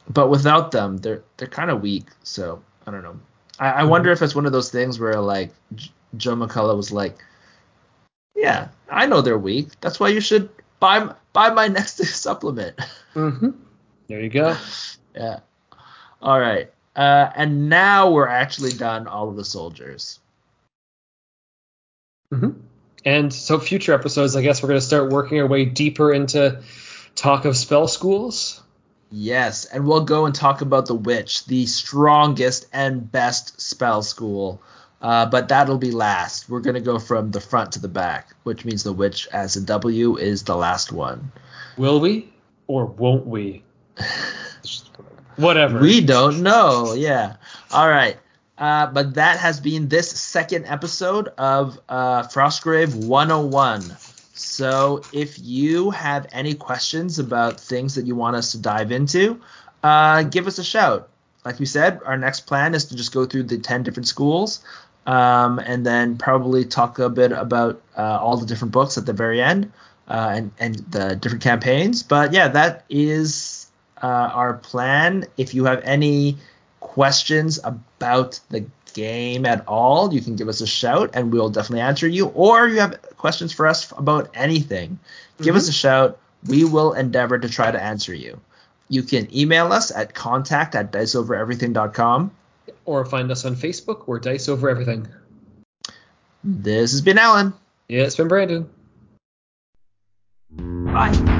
but without them, they're they're kind of weak. So I don't know. I, I wonder if it's one of those things where like J- Joe McCullough was like, "Yeah, I know they're weak. That's why you should buy m- buy my *laughs* next supplement." Mm-hmm. There you go. *laughs* Yeah. All right. Uh, and now we're actually done all of the soldiers. hmm And so, future episodes, I guess we're going to start working our way deeper into talk of spell schools. Yes, and we'll go and talk about the witch, the strongest and best spell school. Uh, but that'll be last. We're gonna go from the front to the back, which means the witch as a W is the last one. Will we or won't we? Whatever. We don't know. Yeah. All right. Uh, but that has been this second episode of uh, Frostgrave 101. So if you have any questions about things that you want us to dive into, uh, give us a shout. Like we said, our next plan is to just go through the 10 different schools um, and then probably talk a bit about uh, all the different books at the very end uh, and, and the different campaigns. But yeah, that is uh, our plan. If you have any questions about the game at all, you can give us a shout and we'll definitely answer you. Or you have questions for us about anything, give us mm-hmm. a shout. We will endeavor to try to answer you. You can email us at contact at diceovereverything.com. Or find us on Facebook or Dice Over Everything. This has been Alan. Yeah, it's been Brandon. Bye.